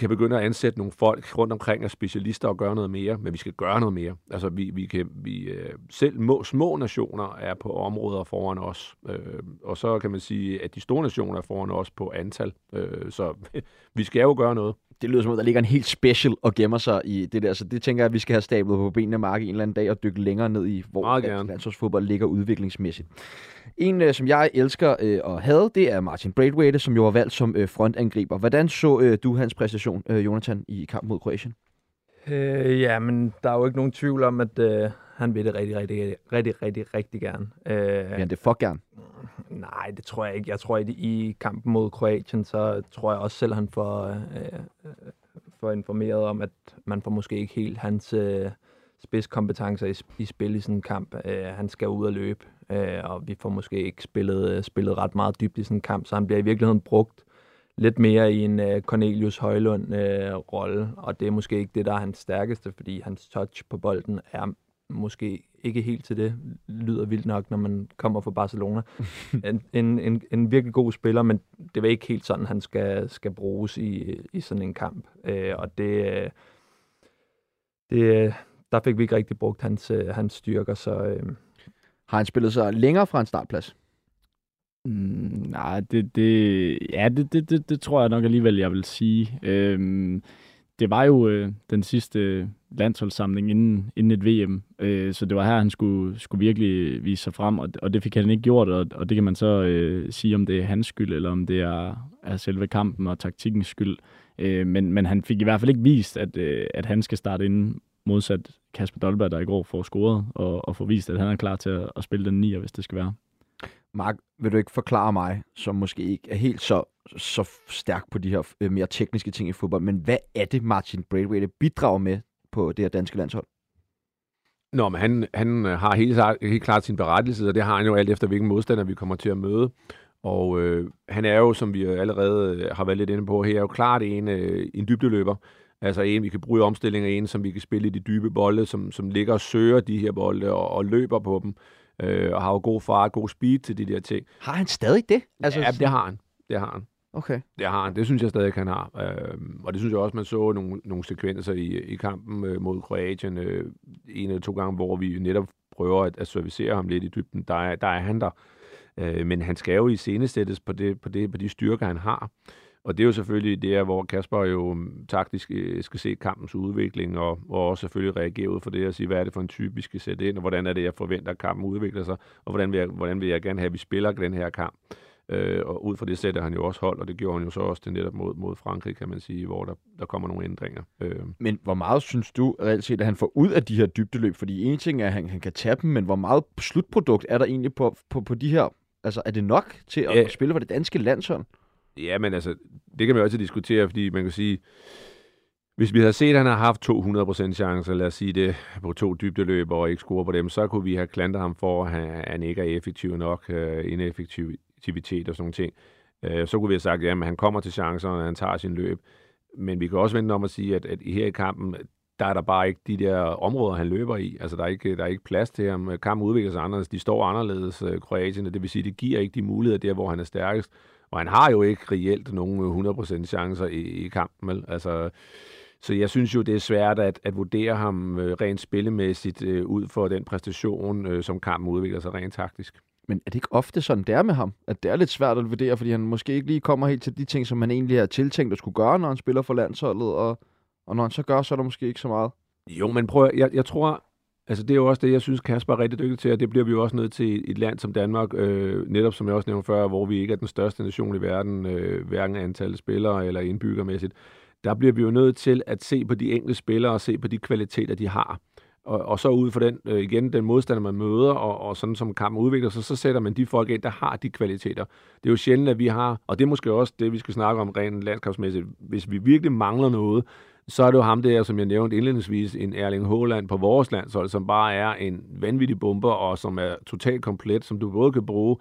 kan begynde at ansætte nogle folk rundt omkring af specialister og gøre noget mere, men vi skal gøre noget mere. Altså vi, vi kan, vi, øh, selv må, små nationer er på områder foran os, øh, og så kan man sige, at de store nationer er foran os på antal, øh, så vi skal jo gøre noget det lyder som om, der ligger en helt special og gemmer sig i det der. Så det tænker jeg, at vi skal have stablet på benene Mark en eller anden dag og dykke længere ned i, hvor landsholdsfodbold ligger udviklingsmæssigt. En, øh, som jeg elsker øh, og havde, det er Martin Braithwaite, som jo var valgt som øh, frontangriber. Hvordan så øh, du hans præstation, øh, Jonathan, i kamp mod Kroatien? Øh, ja, men der er jo ikke nogen tvivl om, at øh, han vil det rigtig, rigtig, rigtig, rigtig, rigtig gerne. Øh, ja, det for gerne. Nej, det tror jeg ikke. Jeg tror, at i kampen mod Kroatien, så tror jeg også selv, han får, øh, øh, får informeret om, at man får måske ikke helt hans øh, spidskompetencer i, i spil i sådan en kamp. Øh, han skal ud og løbe, øh, og vi får måske ikke spillet, øh, spillet ret meget dybt i sådan en kamp, så han bliver i virkeligheden brugt lidt mere i en uh, Cornelius Højlund-rolle, uh, og det er måske ikke det, der er hans stærkeste, fordi hans touch på bolden er måske ikke helt til det. Lyder vildt nok, når man kommer fra Barcelona. en, en, en, en virkelig god spiller, men det var ikke helt sådan, han skal, skal bruges i, i sådan en kamp. Uh, og det, det, der fik vi ikke rigtig brugt hans, hans styrker, så... Uh, Har han spillet sig længere fra en startplads? Mm, nej, det, det, ja, det, det, det, det tror jeg nok alligevel, jeg vil sige. Øhm, det var jo øh, den sidste landsholdssamling inden, inden et VM, øh, så det var her, han skulle, skulle virkelig vise sig frem, og, og det fik han ikke gjort, og, og det kan man så øh, sige, om det er hans skyld, eller om det er, er selve kampen og taktikkens skyld. Øh, men, men han fik i hvert fald ikke vist, at, øh, at han skal starte inden modsat Kasper Dolberg, der i går får scoret, og, og får vist, at han er klar til at, at spille den nier, hvis det skal være. Mark, vil du ikke forklare mig, som måske ikke er helt så, så stærk på de her øh, mere tekniske ting i fodbold, men hvad er det, Martin Braithwaite bidrager med på det her danske landshold? Nå, men han, han øh, har helt, helt klart sin berettelse, og det har han jo alt efter, hvilken modstander vi kommer til at møde. Og øh, han er jo, som vi allerede øh, har været lidt inde på her, jo klart en, øh, en dybdeløber. Altså en, vi kan bruge i omstillinger, en, som vi kan spille i de dybe bolde, som, som ligger og søger de her bolde og, og løber på dem øh, og har jo god fart, god speed til de der ting. Har han stadig det? Altså, ja, det har han. Det har han. Okay. Det har han. Det synes jeg stadig, han har. Øh, og det synes jeg også, man så nogle, nogle sekvenser i, i kampen øh, mod Kroatien. Øh, en eller to gange, hvor vi netop prøver at, at servicere ham lidt i dybden. Der er, der er han der. Øh, Øh, men han skal jo i scenesættes på, det, på, det, på de styrker, han har. Og det er jo selvfølgelig det, hvor Kasper jo mm, taktisk øh, skal se kampens udvikling, og, og også selvfølgelig reagere ud for det og sige, hvad er det for en type, vi skal sætte ind, og hvordan er det, jeg forventer, at kampen udvikler sig, og hvordan vil jeg, hvordan vil jeg gerne have, at vi spiller den her kamp. Øh, og ud fra det sætter han jo også hold, og det gjorde han jo så også det netop mod, mod Frankrig, kan man sige, hvor der, der kommer nogle ændringer. Øh. Men hvor meget synes du reelt set, at han får ud af de her dybdeløb? Fordi en ting er, at han, han kan tage dem, men hvor meget slutprodukt er der egentlig på, på, på de her? Altså, er det nok til at ja. spille for det danske landshold? Ja, men altså, det kan man jo altid diskutere, fordi man kan sige, hvis vi havde set, at han har haft 200% chancer, lad os sige det, på to dybdeløb og ikke score på dem, så kunne vi have klantet ham for, at han ikke er effektiv nok, uh, ineffektivitet og sådan nogle ting. Uh, så kunne vi have sagt, at han kommer til chancerne, og han tager sin løb. Men vi kan også vente om at sige, at, at her i kampen, der er der bare ikke de der områder, han løber i. Altså, der er ikke, der er ikke plads til ham. Kampen udvikler sig anderledes. De står anderledes, øh, Kroatien, det vil sige, det giver ikke de muligheder der, hvor han er stærkest. Og han har jo ikke reelt nogen øh, 100% chancer i, i kampen. Vel? Altså, så jeg synes jo, det er svært at, at vurdere ham øh, rent spillemæssigt øh, ud for den præstation, øh, som kampen udvikler sig rent taktisk. Men er det ikke ofte sådan, det er med ham? At det er lidt svært at vurdere, fordi han måske ikke lige kommer helt til de ting, som han egentlig har tiltænkt at skulle gøre, når han spiller for landsholdet, og, og når han så gør, så er der måske ikke så meget. Jo, men prøv jeg, jeg tror, altså det er jo også det, jeg synes, Kasper er rigtig dygtig til, og det bliver vi jo også nødt til i et land som Danmark, øh, netop som jeg også nævnte før, hvor vi ikke er den største nation i verden, øh, hverken antal spillere eller indbyggermæssigt. Der bliver vi jo nødt til at se på de enkelte spillere og se på de kvaliteter, de har. Og, og så ud fra den, øh, igen, den modstander, man møder, og, og sådan som kampen udvikler sig, så sætter man de folk ind, der har de kvaliteter. Det er jo sjældent, at vi har, og det er måske også det, vi skal snakke om rent landskabsmæssigt, hvis vi virkelig mangler noget, så er det jo ham der, som jeg nævnte indledningsvis, en Erling Haaland på vores landshold, som bare er en vanvittig bomber, og som er totalt komplet, som du både kan bruge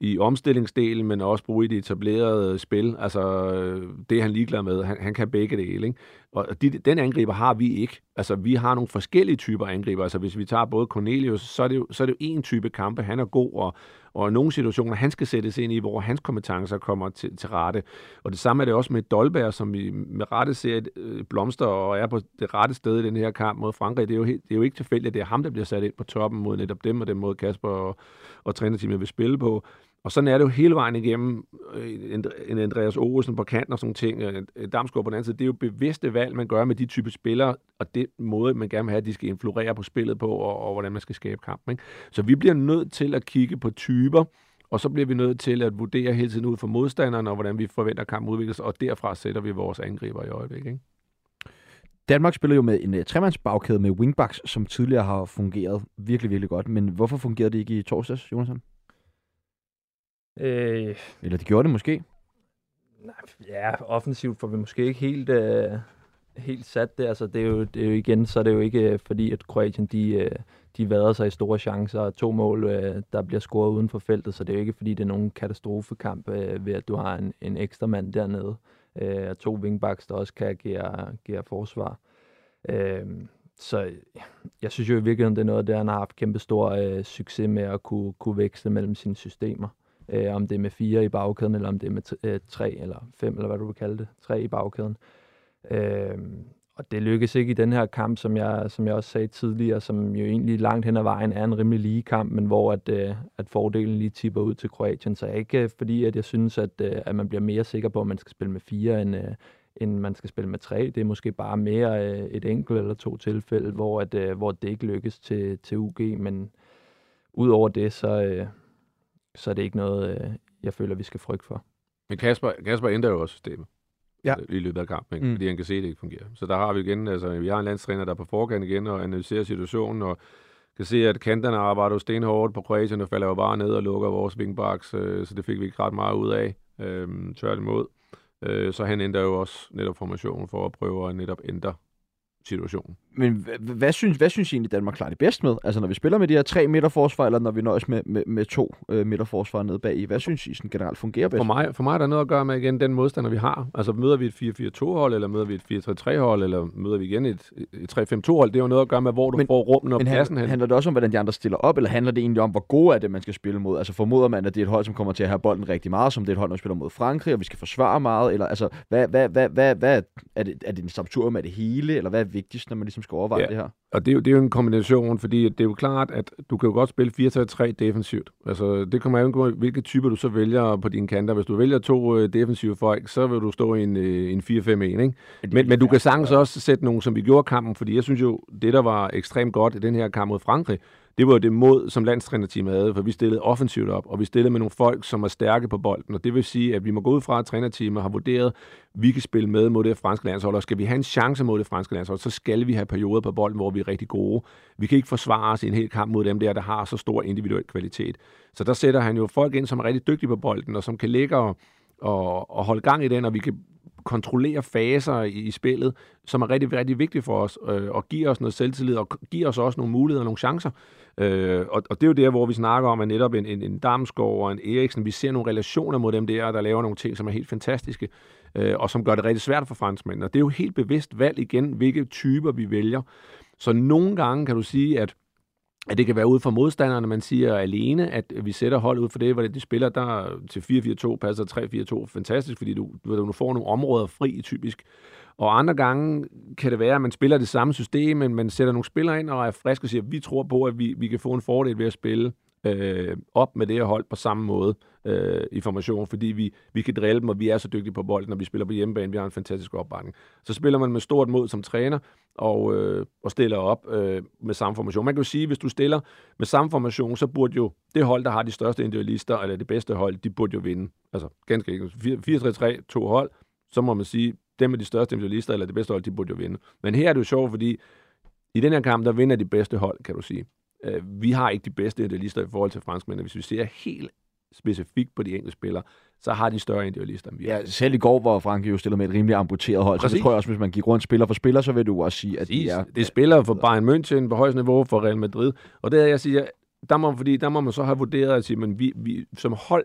i omstillingsdelen, men også bruge i det etablerede spil. Altså, øh, det er han ligeglad med. Han, han kan begge dele, ikke? Og de, den angriber har vi ikke. Altså, vi har nogle forskellige typer angriber. Altså, hvis vi tager både Cornelius, så er det jo, så er det jo en type kampe. Han er god, og, og nogle situationer, han skal sættes ind i, hvor hans kompetencer kommer til, til rette. Og det samme er det også med Dolberg, som vi med rette ser et, øh, blomster og er på det rette sted i den her kamp mod Frankrig. Det er jo, helt, det er jo ikke tilfældigt, at det er ham, der bliver sat ind på toppen mod netop dem, og den måde Kasper og, og trænerteamet vil spille på. Og sådan er det jo hele vejen igennem øh, en Andreas Olsen på kanten og sådan ting, øh, Damsgaard på den anden side. Det er jo bevidste valg, man gør med de type spillere, og det måde, man gerne vil have, at de skal influere på spillet på, og, og hvordan man skal skabe kamp. Ikke? Så vi bliver nødt til at kigge på typer, og så bliver vi nødt til at vurdere hele tiden ud for modstanderne, og hvordan vi forventer, kampen udvikler sig, og derfra sætter vi vores angriber i øjeblikket. Ikke? Danmark spiller jo med en uh, tremandsbagkæde med wingbacks, som tidligere har fungeret virkelig, virkelig godt. Men hvorfor fungerede det ikke i torsdags, Jonathan? Øh, Eller de gjorde det måske? Nej, ja, offensivt får vi måske ikke helt, øh, helt sat det. Altså, det, er jo, det er jo igen, så er det jo ikke øh, fordi, at Kroatien de, øh, de vader sig i store chancer og to mål, øh, der bliver scoret uden for feltet, så det er jo ikke fordi, det er nogen katastrofekamp øh, ved, at du har en, en ekstra mand dernede. Øh, og to wingbacks, der også kan agere, agere forsvar. Øh, så jeg synes jo i virkeligheden, det er noget, der han har haft kæmpe stor øh, succes med at kunne, kunne veksle mellem sine systemer øh, om det er med fire i bagkæden, eller om det er med øh, tre eller fem, eller hvad du vil kalde det, tre i bagkæden. Øh, og det lykkes ikke i den her kamp, som jeg, som jeg også sagde tidligere, som jo egentlig langt hen ad vejen er en rimelig lige kamp, men hvor at, øh, at fordelen lige tipper ud til Kroatien. Så ikke øh, fordi, at jeg synes, at, øh, at man bliver mere sikker på, at man skal spille med fire, end, øh, end man skal spille med tre. Det er måske bare mere øh, et enkelt eller to tilfælde, hvor, at, øh, hvor det ikke lykkes til, til UG, men udover det, så, øh, så er det ikke noget, øh, jeg føler, vi skal frygte for. Men Kasper, Kasper ændrer jo også systemet ja. i løbet af kampen, ikke? Mm. fordi han kan se, at det ikke fungerer. Så der har vi igen, altså vi har en landstræner, der er på forkant igen og analyserer situationen, og kan se, at kanterne arbejder jo stenhårdt på Kroatien, og falder jo bare ned og lukker vores wingbacks, øh, så det fik vi ikke ret meget ud af, øh, tværtimod. Øh, så han ændrer jo også netop formationen for at prøve at netop ændre situationen. Men hvad synes, hvad synes I egentlig, Danmark klarer det bedst med? Altså når vi spiller med de her tre midterforsvar, eller når vi nøjes med, med, med to øh, midterforsvar nede bag i? Hvad synes I sådan generelt fungerer bedst? For mig, for mig er der noget at gøre med igen den modstander, vi har. Altså møder vi et 4-4-2-hold, eller møder vi et 4-3-3-hold, eller møder vi igen et, et 3-5-2-hold? Det er jo noget at gøre med, hvor du men, får rummen og pladsen hen. Handler det også om, hvordan de andre stiller op, eller handler det egentlig om, hvor gode er det, man skal spille mod? Altså formoder man, at det er et hold, som kommer til at have bolden rigtig meget, som det er et hold, der spiller mod Frankrig, og vi skal forsvare meget? Eller altså, hvad, hvad, hvad, hvad, hvad er, det, er det en samtur med det hele, eller hvad er vigtigst, når man ligesom skal overveje ja. det her? Og det er, jo, det er jo en kombination, fordi det er jo klart, at du kan jo godt spille 4-3 defensivt. Altså, det kommer an på, hvilke typer du så vælger på dine kanter. Hvis du vælger to uh, defensive folk, så vil du stå i en, uh, en 4-5-1, ikke? Men, men du kan sagtens også sætte nogle, som vi gjorde kampen, fordi jeg synes jo, det der var ekstremt godt i den her kamp mod Frankrig, det var det mod, som landstrænerteamet havde, for vi stillede offensivt op, og vi stillede med nogle folk, som er stærke på bolden, og det vil sige, at vi må gå ud fra, at trænerteamet har vurderet, at vi kan spille med mod det franske landshold, og skal vi have en chance mod det franske landshold, så skal vi have perioder på bolden, hvor vi er rigtig gode. Vi kan ikke forsvare os i en hel kamp mod dem der, der har så stor individuel kvalitet. Så der sætter han jo folk ind, som er rigtig dygtige på bolden, og som kan ligge og, og, og holde gang i den, og vi kan kontrollere faser i, i spillet, som er rigtig, rigtig vigtigt for os, øh, og giver os noget selvtillid, og giver os også nogle muligheder og nogle chancer. Øh, og, og det er jo der, hvor vi snakker om, at netop en, en, en Damsgaard og en Eriksen, vi ser nogle relationer mod dem der, der laver nogle ting, som er helt fantastiske. øh, og som gør det rigtig svært for franskmændene. Og det er jo helt bevidst valg igen, hvilke typer vi vælger. Så nogle gange kan du sige, at at det kan være ud fra modstanderne, man siger alene, at vi sætter hold ud for det, hvor de spiller der til 4-4-2, passer 3-4-2, fantastisk, fordi du, du får nogle områder fri typisk. Og andre gange kan det være, at man spiller det samme system, men man sætter nogle spillere ind og er frisk og siger, at vi tror på, at vi, vi kan få en fordel ved at spille øh, op med det her hold på samme måde øh, i formation, fordi vi, vi kan drille dem, og vi er så dygtige på bolden, når vi spiller på hjemmebane. Vi har en fantastisk opbakning. Så spiller man med stort mod som træner, og, øh, og stiller op øh, med samme formation. Man kan jo sige, at hvis du stiller med samme formation, så burde jo det hold, der har de største individualister, eller det bedste hold, de burde jo vinde. Altså ganske enkelt. 4-3-3, to hold, så må man sige, dem med de største individualister, eller det bedste hold, de burde jo vinde. Men her er det jo sjovt, fordi i den her kamp, der vinder de bedste hold, kan du sige. Øh, vi har ikke de bedste individualister i forhold til franskmændene. Hvis vi ser helt specifikt på de enkelte spillere, så har de større individualister end vi Ja, selv i går, hvor Frankrig jo stillede med et rimelig amputeret hold, Præcis. så det tror jeg også, hvis man gik rundt spiller for spiller, så vil du også sige, at de er... Det er spillere for Bayern München på højst niveau for Real Madrid. Og det er, jeg siger, der må, fordi der må man så have vurderet at sige, men vi, vi som hold,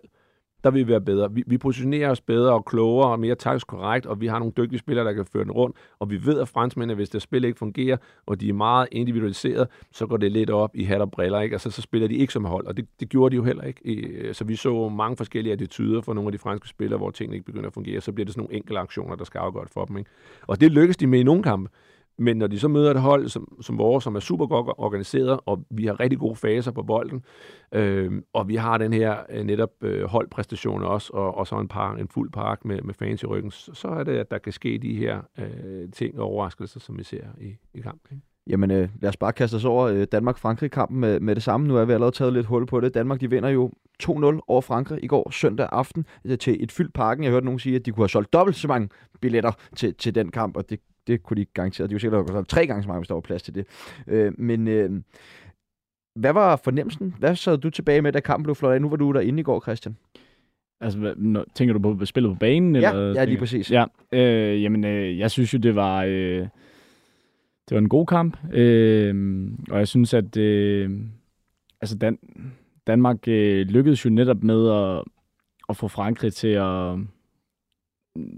der vil vi være bedre. Vi, vi positionerer os bedre og klogere og mere taktisk korrekt, og vi har nogle dygtige spillere, der kan føre den rundt. Og vi ved, at franskmændene, hvis det spil ikke fungerer, og de er meget individualiseret, så går det lidt op i hat og briller, ikke? Altså, så spiller de ikke som hold, og det, det gjorde de jo heller ikke. Øh, så vi så mange forskellige attityder for nogle af de franske spillere, hvor tingene ikke begynder at fungere. Så bliver det sådan nogle enkelte aktioner, der skal afgøre for dem. Ikke? Og det lykkes de med i nogle kampe. Men når de så møder et hold som, som vores, som er super godt organiseret, og vi har rigtig gode faser på bolden, øh, og vi har den her øh, netop øh, holdpræstation også, og, og så en, par, en fuld park med, med fans i ryggen, så er det, at der kan ske de her øh, ting og overraskelser, som vi ser i, i kampen. Jamen, øh, lad os bare kaste os over øh, Danmark-Frankrig-kampen med, med det samme. Nu er vi allerede taget lidt hul på det. Danmark, de vinder jo 2-0 over Frankrig i går søndag aften øh, til et fyldt parken. Jeg hørte nogen sige, at de kunne have solgt dobbelt så mange billetter til, til den kamp, og det det kunne de garantere. De var sikkert have tre gange så mange, hvis der var plads til det. Øh, men øh, hvad var fornemmelsen? Hvad sad du tilbage med, da kampen blev flot af? Nu var du derinde i går, Christian. Altså, hvad, når, tænker du på spillet på banen? Ja, eller, ja lige præcis. Ja, øh, jamen, øh, jeg synes jo, det var, øh, det var en god kamp. Øh, og jeg synes, at øh, altså Dan, Danmark øh, lykkedes jo netop med at, at få Frankrig til at,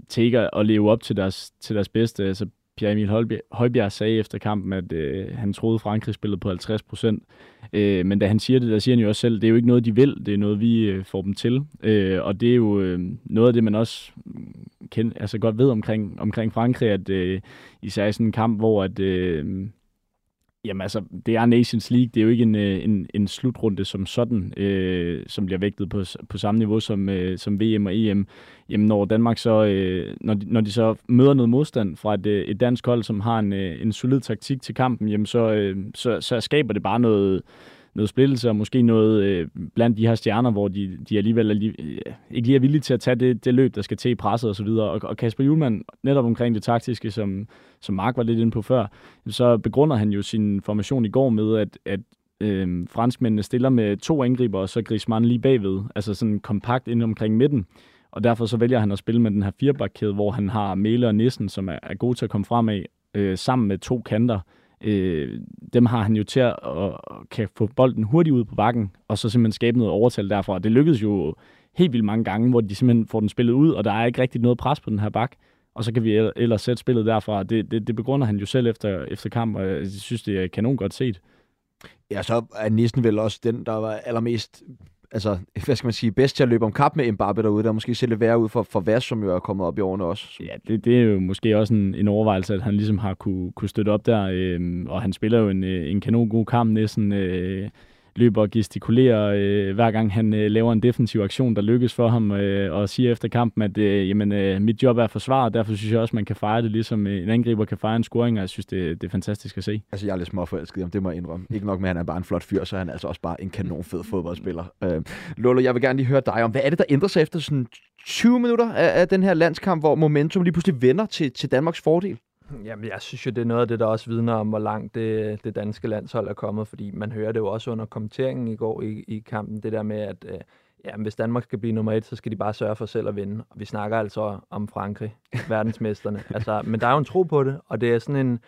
til at leve op til deres, til deres bedste. Altså, Pierre Emil Højbjerg, Højbjerg sagde efter kampen, at øh, han troede, Frankrig spillede på 50 procent. Øh, men da han siger det, der siger han jo også selv, det er jo ikke noget, de vil, det er noget, vi øh, får dem til. Øh, og det er jo øh, noget af det, man også kend, altså godt ved omkring, omkring Frankrig, at øh, især i sådan en kamp, hvor at, øh, Jamen altså, det er Nations League. Det er jo ikke en, øh, en, en slutrunde som sådan, øh, som bliver vægtet på, på samme niveau som, øh, som VM og EM. Jamen når Danmark så, øh, når, de, når de så møder noget modstand fra et, øh, et dansk hold, som har en, øh, en solid taktik til kampen, jamen så, øh, så, så skaber det bare noget, noget splittelse, og måske noget øh, blandt de her stjerner, hvor de, de alligevel er lige, øh, ikke lige er villige til at tage det, det løb, der skal til i presset osv. Og, og, og Kasper Julemand, netop omkring det taktiske, som, som Mark var lidt inde på før, så begrunder han jo sin formation i går med, at, at øh, franskmændene stiller med to angriber, og så Griezmann lige bagved, altså sådan kompakt ind omkring midten. Og derfor så vælger han at spille med den her firebakkæde, hvor han har Mæle og Nissen, som er, er gode til at komme frem af, øh, sammen med to kanter, øh, dem har han jo til at og kan få bolden hurtigt ud på bakken, og så simpelthen skabe noget overtal derfra. Det lykkedes jo helt vildt mange gange, hvor de simpelthen får den spillet ud, og der er ikke rigtig noget pres på den her bak. Og så kan vi ellers sætte spillet derfra. Det, det, det begrunder han jo selv efter, efter kamp, og jeg synes, det er kanon godt set. Ja, så er Nissen vel også den, der var allermest altså, hvad skal man sige, bedst til at løbe om kap med Mbappe derude, der måske ser lidt værre ud for, for Vas, som jo er kommet op i årene også. Ja, det, det er jo måske også en, en overvejelse, at han ligesom har kunne, kunne støtte op der, øh, og han spiller jo en, øh, en kanon god kamp næsten, øh, løber og gestikulerer, øh, hver gang han øh, laver en defensiv aktion, der lykkes for ham, øh, og siger efter kampen, at øh, jamen, øh, mit job er at forsvare, og derfor synes jeg også, man kan fejre det, ligesom øh, en angriber kan fejre en scoring, og jeg synes, det, det er fantastisk at se. Altså, jeg er lidt småforelsket om det må jeg indrømme. Ikke nok med, at han er bare en flot fyr, så er han altså også bare en kanon fed fodboldspiller. Øh, Lolo, jeg vil gerne lige høre dig om, hvad er det, der ændrer sig efter sådan 20 minutter af, af den her landskamp, hvor momentum lige pludselig vender til, til Danmarks fordel? Jamen, jeg synes jo, det er noget af det, der også vidner om, hvor langt det, det danske landshold er kommet, fordi man hører det jo også under kommenteringen i går i, i kampen, det der med, at øh, ja, hvis Danmark skal blive nummer et, så skal de bare sørge for selv at vinde. Og vi snakker altså om Frankrig, verdensmesterne. altså, men der er jo en tro på det, og det er sådan en,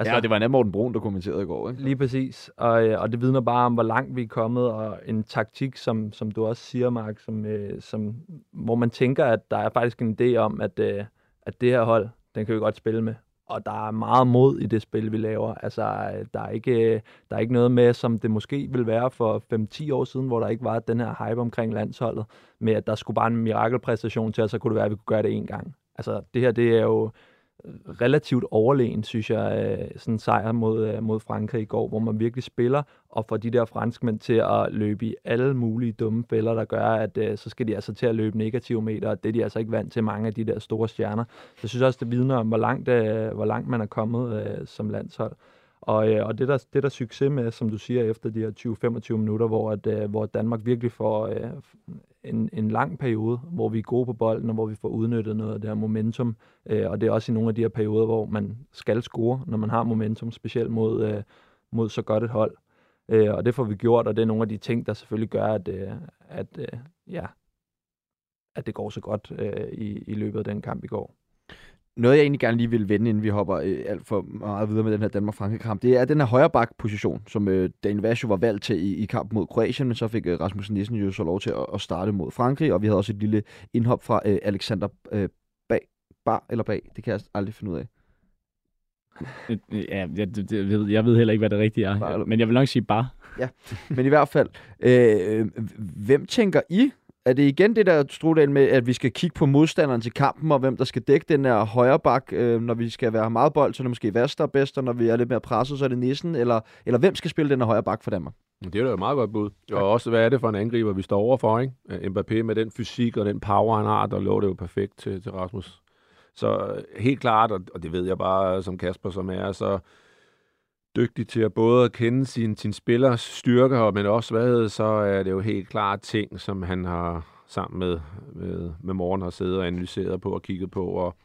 Altså, ja, det var nemt Morten Brun, der kommenterede i går. Ikke? Lige præcis, og, øh, og det vidner bare om, hvor langt vi er kommet, og en taktik, som, som du også siger, Mark, som, øh, som, hvor man tænker, at der er faktisk en idé om, at, øh, at det her hold, den kan vi godt spille med. Og der er meget mod i det spil, vi laver. Altså, øh, der er ikke, øh, der er ikke noget med, som det måske ville være for 5-10 år siden, hvor der ikke var den her hype omkring landsholdet, med at der skulle bare en mirakelpræstation til, og så kunne det være, at vi kunne gøre det en gang. Altså, det her, det er jo relativt overlegen, synes jeg, øh, sådan en sejr mod, øh, mod Frankrig i går, hvor man virkelig spiller og får de der franskmænd til at løbe i alle mulige dumme fælder, der gør, at øh, så skal de altså til at løbe negative meter, og det er de altså ikke vant til mange af de der store stjerner. Så jeg synes også, det vidner om, hvor langt, øh, hvor langt man er kommet øh, som landshold. Og, øh, og det, der, det der succes med, som du siger, efter de her 20-25 minutter, hvor, at, øh, hvor Danmark virkelig får øh, en, en lang periode, hvor vi er gode på bolden, og hvor vi får udnyttet noget af det her momentum. Øh, og det er også i nogle af de her perioder, hvor man skal score, når man har momentum, specielt mod, øh, mod så godt et hold. Øh, og det får vi gjort, og det er nogle af de ting, der selvfølgelig gør, at, øh, at, øh, ja, at det går så godt øh, i, i løbet af den kamp i går. Noget, jeg egentlig gerne lige vil vende, inden vi hopper øh, alt for meget videre med den her Danmark-Frankrig-kamp, det er den her højre bak-position, som øh, Daniel Vash var valgt til i, i kamp mod Kroatien, men så fik øh, Rasmus Nissen jo så lov til at, at starte mod Frankrig, og vi havde også et lille indhop fra øh, Alexander øh, bag, bar eller bag, det kan jeg aldrig finde ud af. Ja, jeg, jeg, ved, jeg ved heller ikke, hvad det rigtige er, men jeg vil nok sige bare. Ja, men i hvert fald, øh, hvem tænker I er det igen det der Strudal med, at vi skal kigge på modstanderen til kampen, og hvem der skal dække den her højre bak, øh, når vi skal være meget bold, så er det måske Vester bedst, og når vi er lidt mere presset, så er det Nissen, eller, eller hvem skal spille den her højre bak for Danmark? Det er da et meget godt bud. Og også, hvad er det for en angriber, vi står overfor, ikke? Mbappé med den fysik og den power, han har, der lå det jo perfekt til, til Rasmus. Så øh, helt klart, og det ved jeg bare som Kasper, som er, så dygtig til at både kende sin, sin spillers styrker, men også hvad så er det jo helt klart ting, som han har sammen med, med, med morgen har siddet og analyseret på og kigget på, og,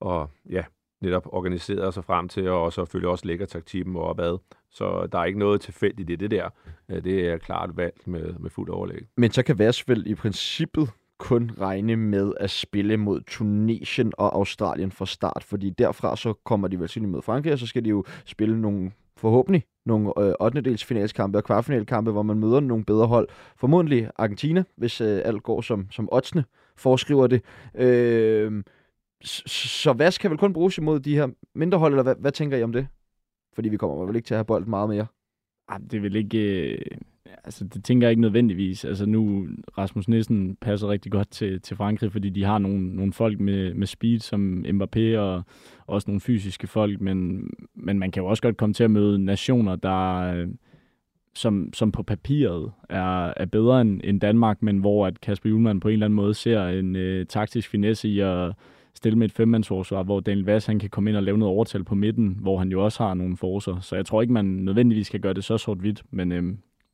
og ja, netop organiseret sig frem til, og selvfølgelig også lægger taktikken og hvad. Så der er ikke noget tilfældigt i det der. Øh, det er klart valgt med, med fuld overlæg. Men så kan Værsfeld i princippet kun regne med at spille mod Tunesien og Australien fra start, fordi derfra så kommer de vel til mod Frankrig, og så skal de jo spille nogle forhåbentlig nogle øh, 8. dels finalskampe og kvartfinalkampe, hvor man møder nogle bedre hold. Formodentlig Argentina, hvis øh, alt går som, som oddsene foreskriver det. Øh, så hvad skal vel kun bruges imod de her mindre hold, eller hvad, hvad tænker I om det? Fordi vi kommer vel ikke til at have bold meget mere. Ej, det vil ikke... Øh, altså, det tænker jeg ikke nødvendigvis. Altså nu, Rasmus Nissen passer rigtig godt til, til Frankrig, fordi de har nogle, nogle folk med, med speed, som Mbappé og også nogle fysiske folk, men, men man kan jo også godt komme til at møde nationer, der øh, som, som på papiret er, er bedre end, end Danmark, men hvor at Kasper Julemand på en eller anden måde ser en øh, taktisk finesse i at stille med et femmandsforsvar, hvor Daniel Vass han kan komme ind og lave noget overtal på midten, hvor han jo også har nogle forser. Så jeg tror ikke, man nødvendigvis skal gøre det så sort-hvidt, men øh,